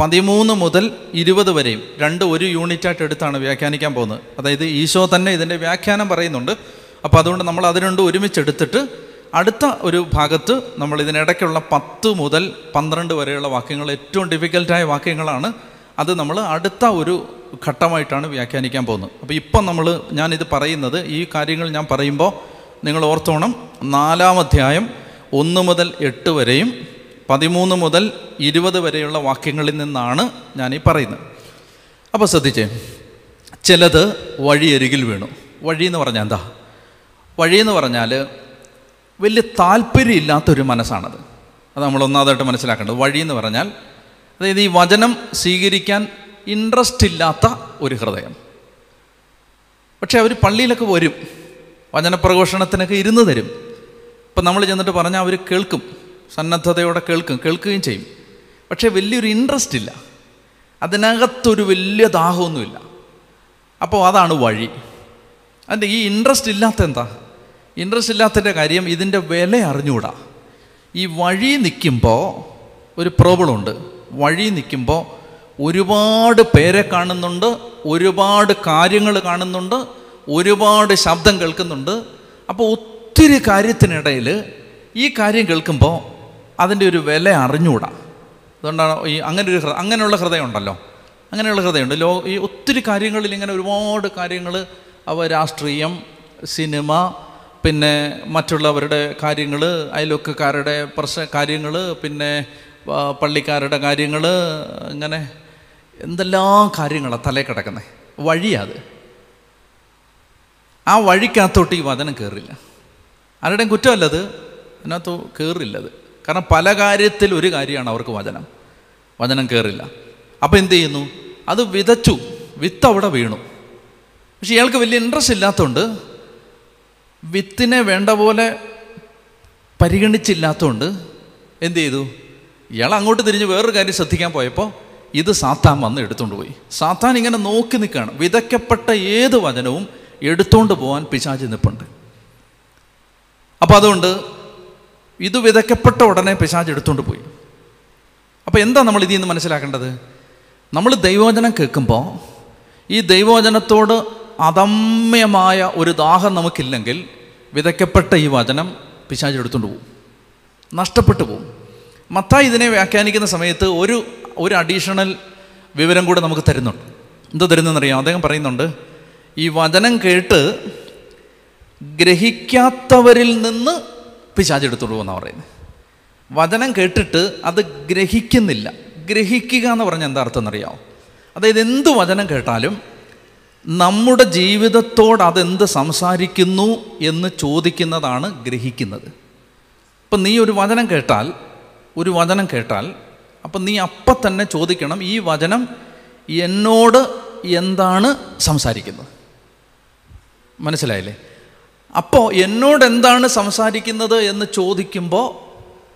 [SPEAKER 1] പതിമൂന്ന് മുതൽ ഇരുപത് വരെയും രണ്ട് ഒരു യൂണിറ്റായിട്ട് എടുത്താണ് വ്യാഖ്യാനിക്കാൻ പോകുന്നത്. അതായത് ഈശോ തന്നെ ഇതിന്റെ വ്യാഖ്യാനം പറയുന്നുണ്ട്. അപ്പോൾ അതുകൊണ്ട് നമ്മൾ അത് രണ്ടും ഒരുമിച്ചെടുത്തിട്ട് അടുത്ത ഒരു ഭാഗത്ത് നമ്മൾ ഇതിനിടയ്ക്കുള്ള പത്ത് മുതൽ പന്ത്രണ്ട് വരെയുള്ള വാക്യങ്ങൾ ഏറ്റവും ഡിഫിക്കൽട്ടായ വാക്യങ്ങളാണ് അത് നമ്മൾ അടുത്ത ഒരു ഘട്ടമായിട്ടാണ് വ്യാഖ്യാനിക്കാൻ പോകുന്നത്. അപ്പോൾ ഇപ്പം നമ്മൾ ഞാനിത് പറയുന്നത് ഈ കാര്യങ്ങൾ ഞാൻ പറയുമ്പോൾ നിങ്ങൾ ഓർത്തോണം നാലാം അധ്യായം ഒന്ന് മുതൽ എട്ട് വരെയും പതിമൂന്ന് മുതൽ ഇരുപത് വരെയുള്ള വാക്യങ്ങളിൽ നിന്നാണ് ഈ പറയുന്നത്. അപ്പോൾ ശ്രദ്ധിച്ചേ ചിലത് വഴിയരികിൽ വീണു. വഴി എന്ന് പറഞ്ഞാൽ എന്താ? വഴി എന്ന് പറഞ്ഞാൽ വലിയ താല്പര്യമില്ലാത്തൊരു മനസ്സാണത്. അത് നമ്മൾ ഒന്നാമതായിട്ട് മനസ്സിലാക്കേണ്ടത്. വഴി എന്ന് പറഞ്ഞാൽ അതായത് ഈ വചനം സ്വീകരിക്കാൻ ഇൻട്രസ്റ്റ് ഇല്ലാത്ത ഒരു ഹൃദയം. പക്ഷേ അവർ പള്ളിയിലൊക്കെ വരും. വചനപ്രഘോഷണത്തിനൊക്കെ ഇരുന്ന് തരും. ഇപ്പം നമ്മൾ ചെന്നിട്ട് പറഞ്ഞാൽ അവർ കേൾക്കും സന്നദ്ധതയോടെ കേൾക്കും കേൾക്കുകയും ചെയ്യും. പക്ഷേ വലിയൊരു ഇൻട്രസ്റ്റ് ഇല്ല. അതിനകത്തൊരു വലിയ ദാഹമൊന്നുമില്ല. അപ്പോൾ അതാണ് വഴി. അതിന്റെ ഈ ഇൻട്രസ്റ്റ് ഇല്ലാത്ത എന്താ? ഇൻട്രസ്റ്റ് ഇല്ലാത്തതിന്റെ കാര്യം ഇതിന്റെ വില അറിഞ്ഞുകൂടാ. ഈ വഴി നിൽക്കുമ്പോൾ ഒരു പ്രോബ്ലം ഉണ്ട്. വഴി നിൽക്കുമ്പോൾ ഒരുപാട് പേരെ കാണുന്നുണ്ട് ഒരുപാട് കാര്യങ്ങൾ കാണുന്നുണ്ട് ഒരുപാട് ശബ്ദം കേൾക്കുന്നുണ്ട്. അപ്പോൾ ഒത്തിരി കാര്യത്തിനിടയിൽ ഈ കാര്യം കേൾക്കുമ്പോൾ അതിന്റെ ഒരു വില അറിഞ്ഞുകൂടാ. അതുകൊണ്ടാണ് ഈ അങ്ങനെ ഒരു അങ്ങനെയുള്ള ഹൃദയം ഉണ്ടല്ലോ അങ്ങനെയുള്ള ഹൃദയമുണ്ട്. ലോ ഈ ഒത്തിരി കാര്യങ്ങളിൽ ഇങ്ങനെ ഒരുപാട് കാര്യങ്ങൾ അവ രാഷ്ട്രീയം സിനിമ പിന്നെ മറ്റുള്ളവരുടെ കാര്യങ്ങൾ അയൽവക്കക്കാരുടെ പ്രശ്ന കാര്യങ്ങൾ പിന്നെ പള്ളിക്കാരുടെ കാര്യങ്ങൾ ഇങ്ങനെ എന്തെല്ലാം കാര്യങ്ങളാണ് തലേ കിടക്കുന്നത് വഴിയാത് ആ വഴിക്കകത്തോട്ട് ഈ വചനം കയറില്ല ആരുടെയും കുറ്റമല്ലത് അതിനകത്ത് കയറില്ലത് കാരണം പല കാര്യത്തിൽ ഒരു കാര്യമാണ് അവർക്ക് വചനം. വചനം കയറില്ല അപ്പോൾ എന്ത് ചെയ്യുന്നു? അത് വിതച്ചു. വിത്ത് അവിടെ വീണു. പക്ഷെ ഇയാൾക്ക് വലിയ ഇൻട്രസ്റ്റ് ഇല്ലാത്തതുകൊണ്ട് വിത്തിനെ വേണ്ട പോലെ പരിഗണിച്ചില്ലാത്തതുകൊണ്ട് എന്ത് ചെയ്തു? ഇയാൾ അങ്ങോട്ട് തിരിഞ്ഞ് വേറൊരു കാര്യം ശ്രദ്ധിക്കാൻ പോയപ്പോൾ ഇത് സാത്താൻ വന്ന് എടുത്തുകൊണ്ട് പോയി. സാത്താൻ ഇങ്ങനെ നോക്കി നിൽക്കുകയാണ്. വിതയ്ക്കപ്പെട്ട ഏത് വചനവും എടുത്തുകൊണ്ട് പോകാൻ പിശാചി നിൽപ്പുണ്ട് അപ്പോൾ അതുകൊണ്ട് ഇത് വിതയ്ക്കപ്പെട്ട ഉടനെ പിശാജ് എടുത്തുകൊണ്ട് പോയി. അപ്പോൾ എന്താ നമ്മൾ ഇതിൽ നിന്ന് മനസ്സിലാക്കേണ്ടത്? നമ്മൾ ദൈവവചനം കേൾക്കുമ്പോൾ ഈ ദൈവവചനത്തോട് അദമ്യമായ ഒരു ദാഹം നമുക്കില്ലെങ്കിൽ വിതയ്ക്കപ്പെട്ട ഈ വചനം പിശാജ് എടുത്തുകൊണ്ട് പോകും നഷ്ടപ്പെട്ടു പോകും മത്തായി ഇതിനെ വ്യാഖ്യാനിക്കുന്ന സമയത്ത് ഒരു ഒരു അഡീഷണൽ വിവരം കൂടെ നമുക്ക് തരുന്നുണ്ട്. എന്തോ തരുന്നതെന്നറിയാം അദ്ദേഹം പറയുന്നുണ്ട് ഈ വചനം കേട്ട് ഗ്രഹിക്കാത്തവരിൽ നിന്ന് പിശാചെടുത്തോളൂ എന്നാണ് പറയുന്നത് വചനം കേട്ടിട്ട് അത് ഗ്രഹിക്കുന്നില്ല. ഗ്രഹിക്കുക എന്ന് പറഞ്ഞാൽ എന്താ അർത്ഥം എന്നറിയാമോ അതായത് എന്ത് വചനം കേട്ടാലും നമ്മുടെ ജീവിതത്തോട് അതെന്ത് സംസാരിക്കുന്നു എന്ന് ചോദിക്കുന്നതാണ് ഗ്രഹിക്കുന്നത്. ഇപ്പം നീ ഒരു വചനം കേട്ടാൽ ഒരു വചനം കേട്ടാൽ അപ്പം നീ അപ്പം തന്നെ ചോദിക്കണം ഈ വചനം എന്നോട് എന്താണ് സംസാരിക്കുന്നത്? മനസ്സിലായില്ലേ? അപ്പോൾ എന്നോട് എന്താണ് സംസാരിക്കുന്നത് എന്ന് ചോദിക്കുമ്പോൾ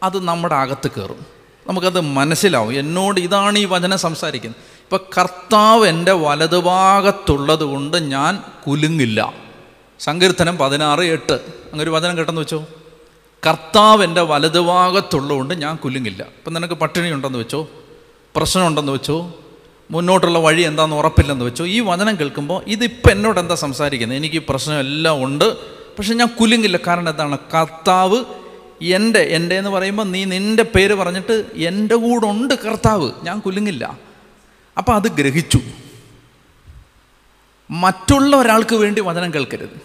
[SPEAKER 1] അത് നമ്മുടെ അകത്ത് കയറും നമുക്കത് മനസ്സിലാവും. എന്നോട് ഇതാണ് ഈ വചനം സംസാരിക്കുന്നത്. ഇപ്പം കർത്താവ് എന്റെ വലതുഭാഗത്തുള്ളത് കൊണ്ട് ഞാൻ കുലുങ്ങില്ല. സങ്കീർത്തനം പതിനാറ് എട്ട്. അങ്ങനെ ഒരു വചനം കേട്ടെന്ന് വെച്ചോ? കർത്താവ് എന്റെ വലതുഭാഗത്തുള്ളതുകൊണ്ട് ഞാൻ കുലുങ്ങില്ല. ഇപ്പം നിനക്ക് പട്ടിണി ഉണ്ടെന്ന് വെച്ചോ? പ്രശ്നമുണ്ടെന്ന് വെച്ചോ? മുന്നോട്ടുള്ള വഴി എന്താണെന്ന് ഉറപ്പില്ലെന്ന് വെച്ചോ? ഈ വചനം കേൾക്കുമ്പോൾ ഇതിപ്പോൾ എന്നോട് എന്താ സംസാരിക്കുന്നത്? എനിക്ക് ഈ പ്രശ്നം എല്ലാം ഉണ്ട്. പക്ഷെ ഞാൻ കുലുങ്ങില്ല. കാരണം എന്താണ്? കർത്താവ് എന്റെ എന്റെ എന്ന് പറയുമ്പോൾ നീ നിന്റെ പേര് പറഞ്ഞിട്ട് എന്റെ കൂടെ ഉണ്ട് കർത്താവ്. ഞാൻ കുലുങ്ങില്ല. അപ്പം അത് ഗ്രഹിച്ചു. മറ്റുള്ള ഒരാൾക്ക് വേണ്ടി വചനം കേൾക്കരുത്.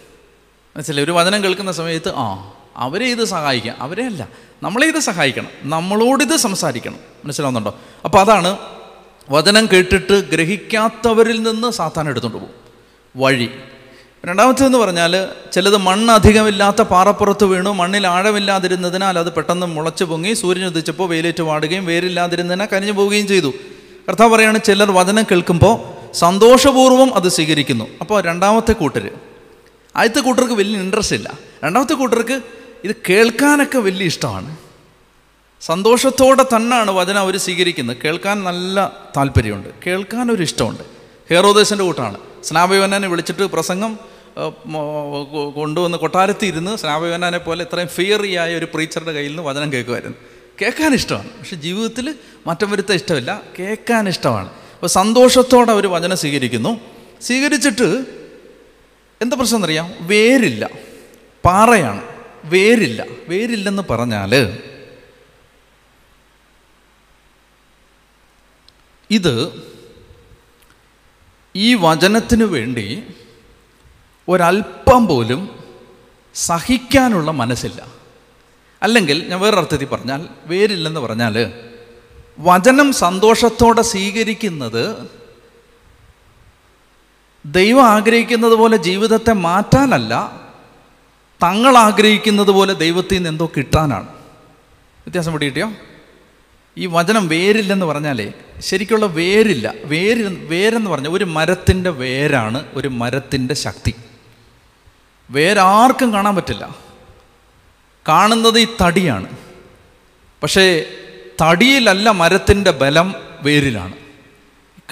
[SPEAKER 1] മനസ്സിലായി? ഒരു വചനം കേൾക്കുന്ന സമയത്ത് ആ അവരെ ഇത് സഹായിക്കാം. അവരെ അല്ല നമ്മളെ ഇത് സഹായിക്കണം. നമ്മളോടിത് സംസാരിക്കണം. മനസ്സിലാവുന്നുണ്ടോ? അപ്പോൾ അതാണ് വചനം കേട്ടിട്ട് ഗ്രഹിക്കാത്തവരിൽ നിന്ന് സാത്താൻ എടുത്തുകൊണ്ട് പോകും. വഴി. രണ്ടാമത്തേതെന്ന് പറഞ്ഞാൽ ചിലത് മണ്ണ് അധികമില്ലാത്ത പാറപ്പുറത്ത് വീണു മണ്ണിൽ ആഴമില്ലാതിരുന്നതിനാൽ അത് പെട്ടെന്ന് മുളച്ചു പൊങ്ങി സൂര്യൻ ഉദിച്ചപ്പോൾ വെയിലേറ്റ് വാടുകയും വേരില്ലാതിരുന്നതിനാൽ കരിഞ്ഞു പോവുകയും ചെയ്തു. കർത്താവ് പറയാണ് ചിലർ വചനം കേൾക്കുമ്പോൾ സന്തോഷപൂർവം അത് സ്വീകരിക്കുന്നു. അപ്പോൾ രണ്ടാമത്തെ കൂട്ടർ ആദ്യത്തെ കൂട്ടർക്ക് വലിയ ഇൻട്രസ്റ്റ് ഇല്ല. രണ്ടാമത്തെ കൂട്ടർക്ക് ഇത് കേൾക്കാനൊക്കെ വലിയ ഇഷ്ടമാണ്. സന്തോഷത്തോടെ തന്നെയാണ് വചനം അവർ സ്വീകരിക്കുന്നത്. കേൾക്കാൻ നല്ല താല്പര്യമുണ്ട്. കേൾക്കാൻ ഒരു ഇഷ്ടമുണ്ട്. ഹേറോദേശന്റെ കൂട്ടാണ്. സ്നാപയോനെ വിളിച്ചിട്ട് പ്രസംഗം കൊണ്ടുവന്ന് കൊട്ടാരത്തി ഇരുന്ന് സ്നാപയോനാനെ പോലെ ഇത്രയും ഫിയറിയായ ഒരു പ്രീച്ചറുടെ കയ്യിൽ നിന്ന് വചനം കേൾക്കുമായിരുന്നു. കേൾക്കാൻ ഇഷ്ടമാണ്. പക്ഷെ ജീവിതത്തിൽ മാറ്റം വരുത്താൻ ഇഷ്ടമില്ല. കേൾക്കാൻ ഇഷ്ടമാണ്. അപ്പോൾ സന്തോഷത്തോടെ അവർ വചനം സ്വീകരിക്കുന്നു. സ്വീകരിച്ചിട്ട് എന്താ പ്രശ്നം എന്നറിയാം വേരില്ല. പാറയാണ്. വേരില്ല. വേരില്ലെന്ന് പറഞ്ഞാൽ ഇത് ഈ വചനത്തിന് വേണ്ടി ഒരല്പം പോലും സഹിക്കാനുള്ള മനസ്സില്ല. അല്ലെങ്കിൽ ഞാൻ വേറൊരർത്ഥത്തിൽ പറഞ്ഞാൽ വേരില്ലെന്ന് പറഞ്ഞാൽ വചനം സന്തോഷത്തോടെ സ്വീകരിക്കുന്നത് ദൈവം ആഗ്രഹിക്കുന്നത് പോലെ ജീവിതത്തെ മാറ്റാനല്ല തങ്ങൾ ആഗ്രഹിക്കുന്നത് പോലെ ദൈവത്തിൽ നിന്ന് എന്തോ കിട്ടാനാണ്. വ്യത്യാസം പിടികിട്ടിയോ ഈ വചനം വേരില്ലെന്ന് പറഞ്ഞാലേ ശരിക്കുള്ള വേരില്ല. വേര് വേരെന്ന് പറഞ്ഞാൽ ഒരു മരത്തിന്റെ വേരാണ് ഒരു മരത്തിന്റെ ശക്തി. വേരാർക്കും കാണാൻ പറ്റില്ല. കാണുന്നത് ഈ തടിയാണ്. പക്ഷേ തടിയിലല്ല മരത്തിന്റെ ബലം വേരിലാണ്.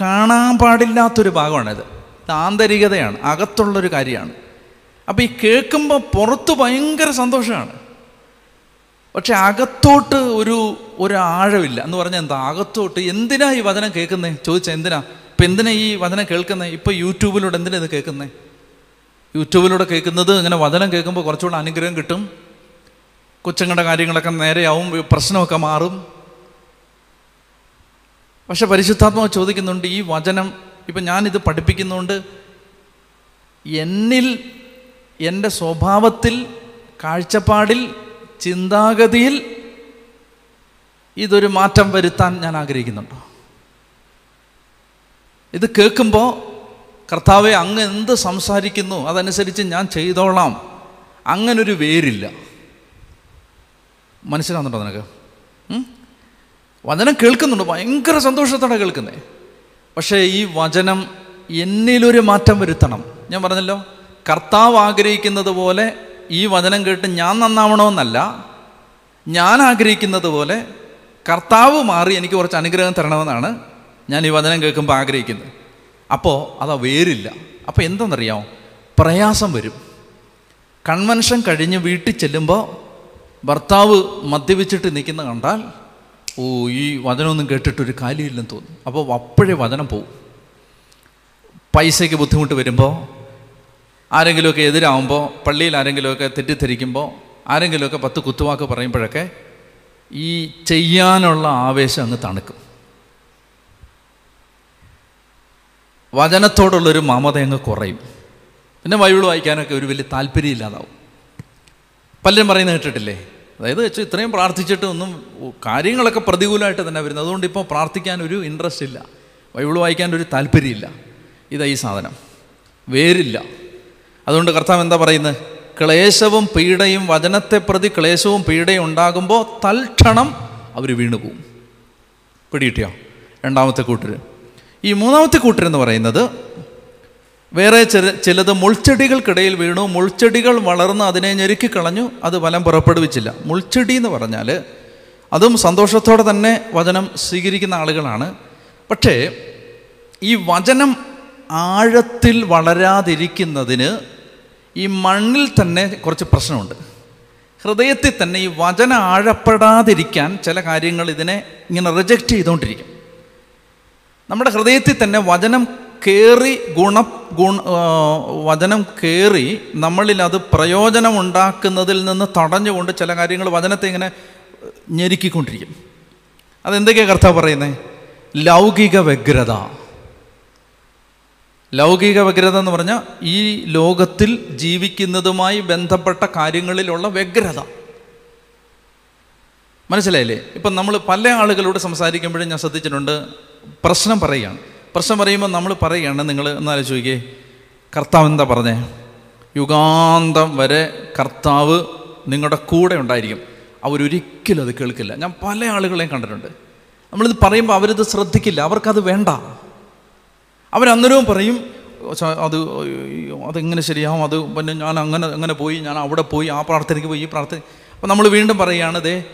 [SPEAKER 1] കാണാൻ പാടില്ലാത്തൊരു ഭാഗമാണിത്. ഇത് ആന്തരികതയാണ് അകത്തുള്ളൊരു കാര്യമാണ്. അപ്പോൾ ഈ കേൾക്കുമ്പോൾ പുറത്ത് ഭയങ്കര സന്തോഷമാണ്. പക്ഷെ അകത്തോട്ട് ഒരു ഒരു ആഴമില്ല എന്ന് പറഞ്ഞാൽ എന്താ? അകത്തോട്ട് എന്തിനാ ഈ വചനം കേൾക്കുന്നത് ചോദിച്ചാൽ എന്തിനാ? ഇപ്പം എന്തിനാ ഈ വചനം കേൾക്കുന്നത് ഇപ്പോൾ യൂട്യൂബിലൂടെ എന്തിനാ ഇത് കേൾക്കുന്നത് യൂട്യൂബിലൂടെ കേൾക്കുന്നത് ഇങ്ങനെ വചനം കേൾക്കുമ്പോൾ കുറച്ചുകൂടെ അനുഗ്രഹം കിട്ടും. കൊച്ചുങ്ങളുടെ കാര്യങ്ങളൊക്കെ നേരെയാവും പ്രശ്നമൊക്കെ മാറും. പക്ഷെ പരിശുദ്ധാത്മാവ് ചോദിക്കുന്നുണ്ട് ഈ വചനം ഇപ്പം ഞാനിത് പഠിപ്പിക്കുന്നുണ്ട് എന്നിൽ എന്റെ സ്വഭാവത്തിൽ കാഴ്ചപ്പാടിൽ ചിന്താഗതിയിൽ ഇതൊരു മാറ്റം വരുത്താൻ ഞാൻ ആഗ്രഹിക്കുന്നുണ്ടോ? ഇത് കേൾക്കുമ്പോൾ കർത്താവെ അങ്ങ് എന്ത് സംസാരിക്കുന്നു അതനുസരിച്ച് ഞാൻ ചെയ്തോളാം. അങ്ങനൊരു വേരില്ല. മനസ്സിലാവുന്നുണ്ടോ നിനക്ക്? വചനം കേൾക്കുന്നുണ്ട്. ഭയങ്കര സന്തോഷത്തോടെ കേൾക്കുന്നേ. പക്ഷേ ഈ വചനം എന്നിലൊരു മാറ്റം വരുത്തണം. ഞാൻ പറഞ്ഞല്ലോ കർത്താവ് ആഗ്രഹിക്കുന്നത് പോലെ ഈ വചനം കേട്ട് ഞാൻ നന്നാവണമെന്നല്ല ഞാൻ ആഗ്രഹിക്കുന്നത് പോലെ കർത്താവ് മാറി എനിക്ക് കുറച്ച് അനുഗ്രഹം തരണമെന്നാണ് ഞാൻ ഈ വചനം കേൾക്കുമ്പോൾ ആഗ്രഹിക്കുന്നത്. അപ്പോൾ അതാ വേരില്ല. അപ്പോൾ എന്തെന്നറിയാമോ പ്രയാസം വരും. കൺവെൻഷൻ കഴിഞ്ഞ് വീട്ടിൽ ചെല്ലുമ്പോൾ ഭർത്താവ് മദ്യപിച്ചിട്ട് നിൽക്കുന്ന കണ്ടാൽ ഓ ഈ വചനമൊന്നും കേട്ടിട്ടൊരു കാര്യമില്ലെന്ന് തോന്നും. അപ്പോൾ അപ്പോഴേ വചനം പോവും. പൈസയ്ക്ക് ബുദ്ധിമുട്ട് വരുമ്പോൾ ആരെങ്കിലുമൊക്കെ എതിരാകുമ്പോൾ പള്ളിയിൽ ആരെങ്കിലുമൊക്കെ തെറ്റിദ്ധരിക്കുമ്പോൾ ആരെങ്കിലുമൊക്കെ പത്ത് കുത്തുവാക്ക് പറയുമ്പോഴൊക്കെ ഈ ചെയ്യാനുള്ള ആവേശം അങ്ങ് തണുക്കും. വചനത്തോടുള്ളൊരു മമത അങ്ങ് കുറയും. പിന്നെ ബൈബിൾ വായിക്കാനൊക്കെ ഒരു വലിയ താല്പര്യം ഇല്ലാതാവും പലരും പറയുന്നത് കേട്ടിട്ടില്ലേ? അതായത് വെച്ച് ഇത്രയും പ്രാർത്ഥിച്ചിട്ട് ഒന്നും കാര്യങ്ങളൊക്കെ പ്രതികൂലമായിട്ട് തന്നെ വരുന്നത്. അതുകൊണ്ട് ഇപ്പോൾ പ്രാർത്ഥിക്കാൻ ഒരു ഇൻട്രസ്റ്റ് ഇല്ല. ബൈബിൾ വായിക്കാൻ ഒരു താല്പര്യമില്ല. ഇതാ ഈ സാധനം. വേരില്ല. അതുകൊണ്ട് കർത്താവ് എന്താ പറയുന്നത്? ക്ലേശവും പീഡയും വചനത്തെ പ്രതി ക്ലേശവും പീഡയും ഉണ്ടാകുമ്പോൾ തൽക്ഷണം അവർ വീണുപോകും പിടികിട്ടിയോ? രണ്ടാമത്തെ കൂട്ടർ ഈ മൂന്നാമത്തെ കൂട്ടരെന്ന് പറയുന്നത് വേറെ ചില ചിലത് മുൾച്ചെടികൾക്കിടയിൽ വീണു മുൾച്ചെടികൾ വളർന്ന് അതിനെ ഞെരുക്കിക്കളഞ്ഞു അത് ഫലം പുറപ്പെടുവിച്ചില്ല. മുൾച്ചെടി എന്ന് പറഞ്ഞാൽ അതും സന്തോഷത്തോടെ തന്നെ വചനം സ്വീകരിക്കുന്ന ആളുകളാണ്. പക്ഷേ ഈ വചനം ആഴത്തിൽ വളരാതിരിക്കുന്നതിന് ഈ മണ്ണിൽ തന്നെ കുറച്ച് പ്രശ്നമുണ്ട്. ഹൃദയത്തിൽ തന്നെ ഈ വചന ആഴപ്പെടാതിരിക്കാൻ ചില കാര്യങ്ങൾ ഇതിനെ ഇങ്ങനെ റിജക്റ്റ് ചെയ്തുകൊണ്ടിരിക്കും. നമ്മുടെ ഹൃദയത്തിൽ തന്നെ വചനം കയറി ഗുണ ഗുണ വചനം കയറി നമ്മളിൽ അത് പ്രയോജനമുണ്ടാക്കുന്നതിൽ നിന്ന് തടഞ്ഞുകൊണ്ട് ചില കാര്യങ്ങൾ വചനത്തെ ഇങ്ങനെ ഞെരുക്കിക്കൊണ്ടിരിക്കും. അതെന്തൊക്കെയാണ് കർത്താവ് പറയുന്നത് ലൗകിക വ്യഗ്രത. ലൗകിക വ്യഗ്രത എന്ന് പറഞ്ഞാൽ ഈ ലോകത്തിൽ ജീവിക്കുന്നതുമായി ബന്ധപ്പെട്ട കാര്യങ്ങളിലുള്ള വ്യഗ്രത. മനസ്സിലായില്ലേ? ഇപ്പം നമ്മൾ പല ആളുകളോട് സംസാരിക്കുമ്പോഴും ഞാൻ ശ്രദ്ധിച്ചിട്ടുണ്ട് പ്രശ്നം പറയുകയാണ്. പ്രശ്നം പറയുമ്പോൾ നമ്മൾ പറയുകയാണ് നിങ്ങൾ എന്നാലും ചോദിക്കേ കർത്താവ് എന്താ പറഞ്ഞേ? യുഗാന്തം വരെ കർത്താവ് നിങ്ങളുടെ കൂടെ ഉണ്ടായിരിക്കും. അവരൊരിക്കലും അത് കേൾക്കില്ല. ഞാൻ പല ആളുകളെയും കണ്ടിട്ടുണ്ട്. നമ്മളിത് പറയുമ്പോൾ അവരിത് ശ്രദ്ധിക്കില്ല. അവർക്കത് വേണ്ട. അവരന്നേരവും പറയും "ച- അത് അതെങ്ങനെ ശരിയാവും? അത് പിന്നെ ഞാൻ അങ്ങനെ അങ്ങനെ പോയി ഞാൻ അവിടെ പോയി ആ പ്രാർത്ഥനയ്ക്ക് പോയി ഈ പ്രാർത്ഥന അപ്പം നമ്മൾ വീണ്ടും പറയുകയാണ് ദേ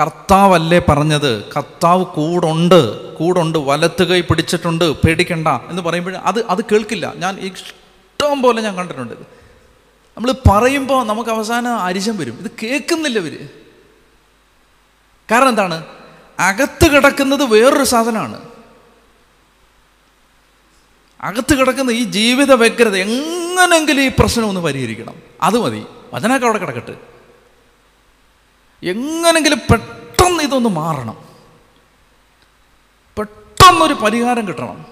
[SPEAKER 1] കർത്താവല്ലേ പറഞ്ഞത്? കർത്താവ് കൂടുണ്ട് കൂടുണ്ട് വലത്ത് കൈ പിടിച്ചിട്ടുണ്ട് പേടിക്കണ്ട എന്ന് പറയുമ്പോൾ അത് അത് കേൾക്കില്ല. ഞാൻ ഇഷ്ടം പോലെ ഞാൻ കണ്ടിട്ടുണ്ട്. നമ്മൾ പറയുമ്പോൾ നമുക്ക് അവസാനം അരിശം വരും. ഇത് കേൾക്കുന്നില്ല ഇവർ കാരണം എന്താണ്? അകത്ത് കിടക്കുന്നത് വേറൊരു സാധനമാണ്. അകത്ത് കിടക്കുന്ന ഈ ജീവിത വ്യഗ്രത എങ്ങനെങ്കിലും ഈ പ്രശ്നം ഒന്ന് പരിഹരിക്കണം. അത് മതി. വചനമൊക്കെ അവിടെ കിടക്കട്ടെ. എങ്ങനെങ്കിലും പെട്ടെന്ന് ഇതൊന്ന് മാറണം. പെട്ടെന്നൊരു പരിഹാരം കിട്ടണം.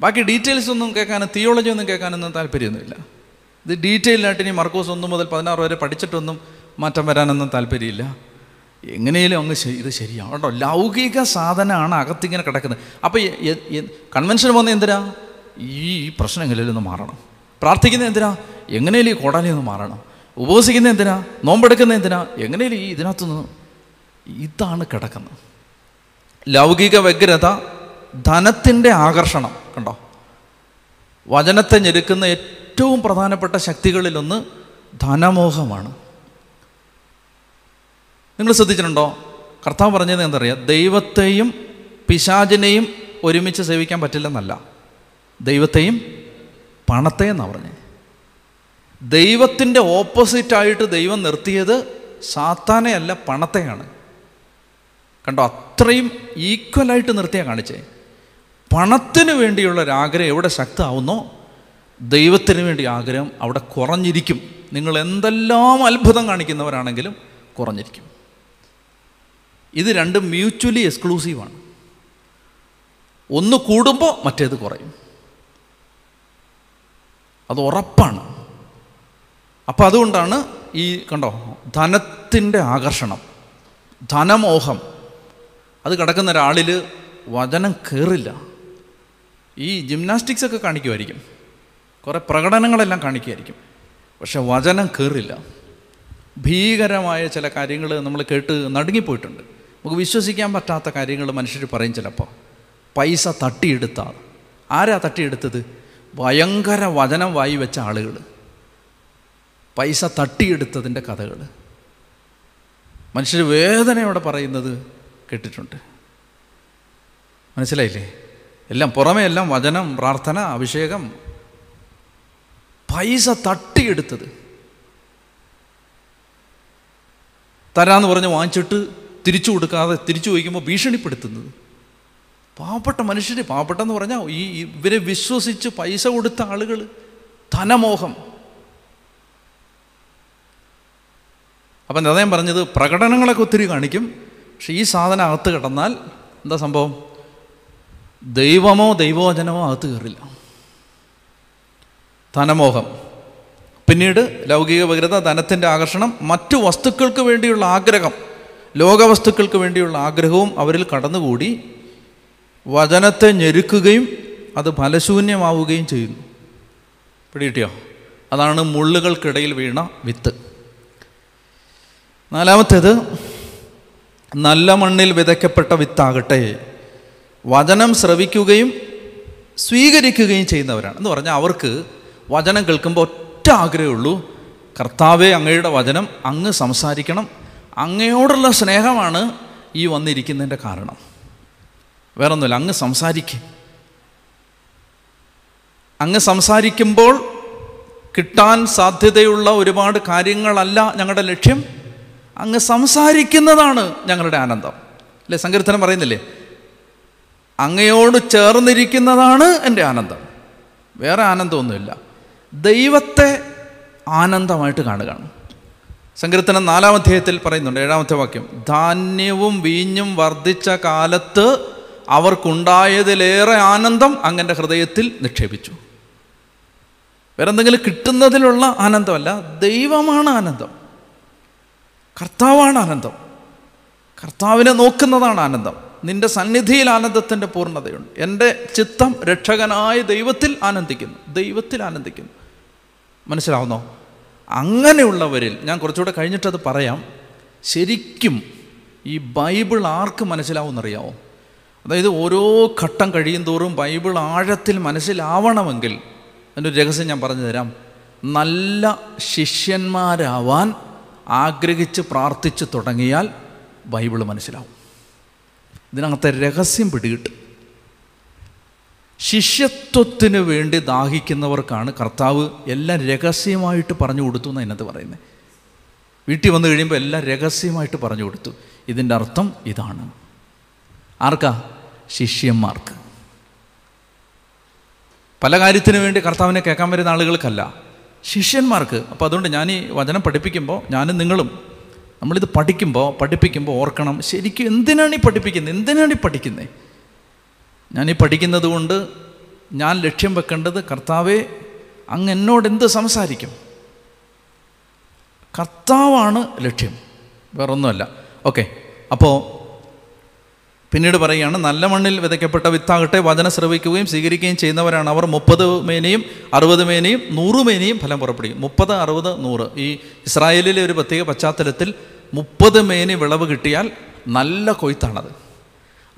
[SPEAKER 1] ബാക്കി ഡീറ്റെയിൽസ് ഒന്നും കേൾക്കാനും തിയോളജി ഒന്നും കേൾക്കാനൊന്നും താല്പര്യമൊന്നുമില്ല. ഇത് ഡീറ്റെയിൽഡായിട്ട് ഇനി മർക്കോസ് ഒന്ന് മുതൽ പതിനാറ് വരെ പഠിച്ചിട്ടൊന്നും മാറ്റം വരാനൊന്നും താല്പര്യമില്ല. എങ്ങനെയും അങ്ങ് ഇത് ശരിയാണ് കേട്ടോ ലൗകിക സാധനമാണ് അകത്തിങ്ങനെ കിടക്കുന്നത്. അപ്പോൾ കൺവെൻഷൻ വന്ന എന്തിനാ? ഈ പ്രശ്നങ്ങളിൽ പ്രശ്നം ഒന്ന് മാറണം. പ്രാർത്ഥിക്കുന്ന എന്തിനാ? എങ്ങനെയും ഈ കോടാലി ഒന്ന് മാറണം. ഉപവസിക്കുന്നത് എന്തിനാ? നോമ്പെടുക്കുന്നത് എന്തിനാ? എങ്ങനെയും ഈ ഇതിനകത്തുനിന്ന് ഇതാണ് കിടക്കുന്നത്. ലൗകിക വ്യഗ്രത ധനത്തിന്റെ ആകർഷണം കണ്ടോ? വചനത്തെ ഞെരുക്കുന്ന ഏറ്റവും പ്രധാനപ്പെട്ട ശക്തികളിലൊന്ന് ധനമോഹമാണ്. നിങ്ങൾ ശ്രദ്ധിച്ചിട്ടുണ്ടോ? കർത്താവ് പറഞ്ഞത് എന്താ പറയുക ദൈവത്തെയും പിശാചിനെയും ഒരുമിച്ച് സേവിക്കാൻ പറ്റില്ലെന്നല്ല. ദൈവത്തെയും പണത്തെയും എന്നാണ് പറഞ്ഞത് ദൈവത്തിന്റെ ഓപ്പോസിറ്റായിട്ട് ദൈവം നിർത്തിയത് സാത്താനെയല്ല പണത്തെയാണ്. കണ്ടോ? അത്രയും ഈക്വലായിട്ട് നിർത്തിയാ കാണിച്ചേ. പണത്തിന് വേണ്ടിയുള്ള ഒരു ആഗ്രഹം എവിടെ ശക്തമാവുന്നോ ദൈവത്തിന് വേണ്ടി ആഗ്രഹം അവിടെ കുറഞ്ഞിരിക്കും. നിങ്ങൾ എന്തെല്ലാം അത്ഭുതം കാണിക്കുന്നവരാണെങ്കിലും കുറഞ്ഞിരിക്കും. ഇത് രണ്ടും മ്യൂച്വലി എക്സ്ക്ലൂസീവാണ് ഒന്ന് കൂടുമ്പോൾ മറ്റേത് കുറയും. അത് ഉറപ്പാണ്. അപ്പം അതുകൊണ്ടാണ് ഈ കണ്ടോ ധനത്തിന്റെ ആകർഷണം ധനമോഹം. അത് കിടക്കുന്ന ഒരാളിൽ വചനം കയറില്ല ഈ ജിംനാസ്റ്റിക്സ് ഒക്കെ കാണിക്കുമായിരിക്കും. കുറേ പ്രകടനങ്ങളെല്ലാം കാണിക്കുമായിരിക്കും. പക്ഷെ വചനം കയറില്ല ഭീകരമായ ചില കാര്യങ്ങൾ നമ്മൾ കേട്ട് നടുങ്ങിപ്പോയിട്ടുണ്ട്. നമുക്ക് വിശ്വസിക്കാൻ പറ്റാത്ത കാര്യങ്ങൾ മനുഷ്യർ പറയും ചിലപ്പോൾ. പൈസ തട്ടിയെടുത്ത ആൾ ആരാ തട്ടിയെടുത്തത്? ഭയങ്കര വചനം വായി വെച്ച ആളുകൾ. പൈസ തട്ടിയെടുത്തതിന്റെ കഥകൾ. മനുഷ്യർ വേദനയോടെ പറയുന്നത് കേട്ടിട്ടുണ്ട്. മനസ്സിലായില്ലേ? എല്ലാം പുറമേ എല്ലാം വചനം പ്രാർത്ഥന അഭിഷേകം. പൈസ തട്ടിയെടുത്തത്. തരാന്ന് പറഞ്ഞ് വാങ്ങിച്ചിട്ട് തിരിച്ചു കൊടുക്കാതെ തിരിച്ചു ചോദിക്കുമ്പോൾ ഭീഷണിപ്പെടുത്തുന്നത്. പാവപ്പെട്ട മനുഷ്യർ പാവപ്പെട്ടെന്ന് പറഞ്ഞാൽ ഈ ഇവരെ വിശ്വസിച്ച് പൈസ കൊടുത്ത ആളുകൾ ധനമോഹം. അപ്പം അദ്ദേഹം പറഞ്ഞത് പ്രകടനങ്ങളൊക്കെ ഒത്തിരി കാണിക്കും. പക്ഷെ ഈ സാധനം അകത്ത് കിടന്നാൽ എന്താ സംഭവം? ദൈവമോ ദൈവോചനമോ അകത്ത് കയറില്ല. ധനമോഹം. പിന്നീട് ലൗകിക ഭദ്രത ധനത്തിന്റെ ആകർഷണം മറ്റു വസ്തുക്കൾക്ക് വേണ്ടിയുള്ള ആഗ്രഹം. ലോകവസ്തുക്കൾക്ക് വേണ്ടിയുള്ള ആഗ്രഹവും അവരിൽ കടന്നുകൂടി വചനത്തെ ഞെരുക്കുകയും അത് ഫലശൂന്യമാവുകയും ചെയ്യുന്നു. പിടികിട്ടിയോ? അതാണ് മുള്ളുകൾക്കിടയിൽ വീണ വിത്ത്. നാലാമത്തേത് നല്ല മണ്ണിൽ വിതയ്ക്കപ്പെട്ട വിത്താകട്ടെ. വചനം ശ്രവിക്കുകയും സ്വീകരിക്കുകയും ചെയ്യുന്നവരാണ്. എന്ന് പറഞ്ഞാൽ അവർക്ക് വചനം കേൾക്കുമ്പോൾ ഒറ്റ ആഗ്രഹമുള്ളൂ കർത്താവെ അങ്ങയുടെ വചനം അങ്ങ് സംസാരിക്കണം. അങ്ങയോടുള്ള സ്നേഹമാണ് ഈ വന്നിരിക്കുന്നതിന്റെ കാരണം. വേറൊന്നുമില്ല അങ്ങ് സംസാരിക്കും. അങ്ങ് സംസാരിക്കുമ്പോൾ കിട്ടാൻ സാധ്യതയുള്ള ഒരുപാട് കാര്യങ്ങളല്ല ഞങ്ങളുടെ ലക്ഷ്യം. അങ്ങ് സംസാരിക്കുന്നതാണ് ഞങ്ങളുടെ ആനന്ദം. അല്ലേ സങ്കീർത്തനം പറയുന്നില്ലേ? അങ്ങയോട് ചേർന്നിരിക്കുന്നതാണ് എന്റെ ആനന്ദം. വേറെ ആനന്ദമൊന്നുമില്ല. ദൈവത്തെ ആനന്ദമായിട്ട് കാണുകയാണ്. സങ്കീർത്തനം നാലാം അധ്യായത്തിൽ പറയുന്നുണ്ട് ഏഴാമത്തെ വാക്യം. ധാന്യവും വീഞ്ഞും വർദ്ധിച്ച കാലത്ത് അവർക്കുണ്ടായതിലേറെ ആനന്ദം അങ്ങന്റെ ഹൃദയത്തിൽ നിക്ഷേപിച്ചു. വേറെ എന്തെങ്കിലും കിട്ടുന്നതിലുള്ള ആനന്ദമല്ല ദൈവമാണ് ആനന്ദം. കർത്താവാണ് ആനന്ദം. കർത്താവിനെ നോക്കുന്നതാണ് ആനന്ദം. നിന്റെ സന്നിധിയിൽ ആനന്ദത്തിന്റെ പൂർണതയുണ്ട്. എന്റെ ചിത്തം രക്ഷകനായ ദൈവത്തിൽ ആനന്ദിക്കുന്നു. ദൈവത്തിൽ ആനന്ദിക്കുന്നു. മനസ്സിലാവുന്നോ? അങ്ങനെയുള്ളവരിൽ ഞാൻ കുറച്ചുകൂടെ കഴിഞ്ഞിട്ടത് പറയാം ശരിക്കും ഈ ബൈബിൾ ആർക്ക് മനസ്സിലാവുമെന്നറിയാമോ അതായത് ഓരോ ഘട്ടം കഴിയും തോറും ബൈബിൾ ആഴത്തിൽ മനസ്സിലാവണമെങ്കിൽ അതിന്റെ ഒരു രഹസ്യം ഞാൻ പറഞ്ഞു തരാം. നല്ല ശിഷ്യന്മാരാവാൻ ആഗ്രഹിച്ച് പ്രാർത്ഥിച്ച് തുടങ്ങിയാൽ ബൈബിൾ മനസ്സിലാവും. ഇതിനകത്തെ രഹസ്യം പിടികിട്ടും. ശിഷ്യത്വത്തിന് വേണ്ടി ദാഹിക്കുന്നവർക്കാണ് കർത്താവ് എല്ലാം രഹസ്യമായിട്ട് പറഞ്ഞു കൊടുത്തു എന്ന് അതിനകത്ത് പറയുന്നത് വീട്ടിൽ വന്നു കഴിയുമ്പോൾ എല്ലാം രഹസ്യമായിട്ട് പറഞ്ഞു കൊടുത്തു. ഇതിന്റെ അർത്ഥം ഇതാണ്. ആർക്കാ? ശിഷ്യന്മാർക്ക്. പല കാര്യത്തിന് വേണ്ടി കർത്താവിനെ കേൾക്കാൻ വരുന്ന ആളുകൾക്കല്ല ശിഷ്യന്മാർക്ക്. അപ്പോൾ അതുകൊണ്ട് ഞാൻ ഈ വചനം പഠിപ്പിക്കുമ്പോൾ ഞാനും നിങ്ങളും നമ്മളിത് പഠിക്കുമ്പോൾ പഠിപ്പിക്കുമ്പോൾ ഓർക്കണം ശരിക്കും എന്തിനാണ് ഈ പഠിപ്പിക്കുന്നത് എന്തിനാണ് ഈ പഠിക്കുന്നത് ഞാനീ പഠിക്കുന്നത് കൊണ്ട് ഞാൻ ലക്ഷ്യം വെക്കേണ്ടത് കർത്താവെ അങ്ങ് എന്നോട് എന്ത് സംസാരിക്കും? കർത്താവാണ് ലക്ഷ്യം. വേറൊന്നുമല്ല. ഓക്കെ. അപ്പോൾ പിന്നീട് പറയുകയാണ് നല്ല മണ്ണിൽ വിതയ്ക്കപ്പെട്ട വിത്താകട്ടെ വചനം ശ്രവിക്കുകയും സ്വീകരിക്കുകയും ചെയ്യുന്നവരാണ് അവർ. മുപ്പത് മേനയും അറുപത് മേനയും നൂറ് മേനയും ഫലം പുറപ്പെടുവിക്കും. മുപ്പത് അറുപത് നൂറ്. ഈ ഇസ്രായേലിലെ ഒരു പ്രത്യേക പശ്ചാത്തലത്തിൽ മുപ്പത് മേനി വിളവ് കിട്ടിയാൽ നല്ല കൊയ്ത്താണത്.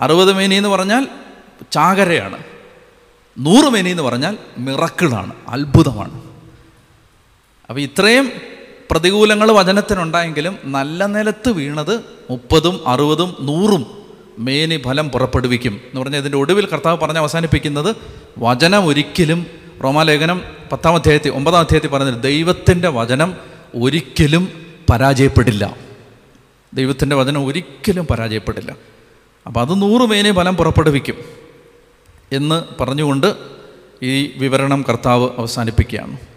[SPEAKER 1] അറുപത് മേനി എന്ന് പറഞ്ഞാൽ ചാകരയാണ്. നൂറ് മേനി എന്ന് പറഞ്ഞാൽ മിറക്കിളാണ് അത്ഭുതമാണ്. അപ്പോൾ ഇത്രയും പ്രതികൂലങ്ങൾ വചനത്തിനുണ്ടായെങ്കിലും നല്ല നിലത്ത് വീണത് മുപ്പതും അറുപതും നൂറും മേനി ഫലം പുറപ്പെടുവിക്കും എന്ന് പറഞ്ഞാൽ ഇതിന്റെ ഒടുവിൽ കർത്താവ് പറഞ്ഞ് അവസാനിപ്പിക്കുന്നത് വചനം ഒരിക്കലും റോമാലേഖനം പത്താം അധ്യായത്തിൽ ഒമ്പതാം അധ്യായത്തിൽ പറഞ്ഞത് ദൈവത്തിന്റെ വചനം ഒരിക്കലും പരാജയപ്പെടില്ല. ദൈവത്തിന്റെ വചനം ഒരിക്കലും പരാജയപ്പെടില്ല. അപ്പോൾ അത് നൂറ് മേനി ഫലം പുറപ്പെടുവിക്കും. എന്ന് പറഞ്ഞുകൊണ്ട് ഈ വിവരണം കർത്താവ് അവസാനിപ്പിക്കുകയാണ്.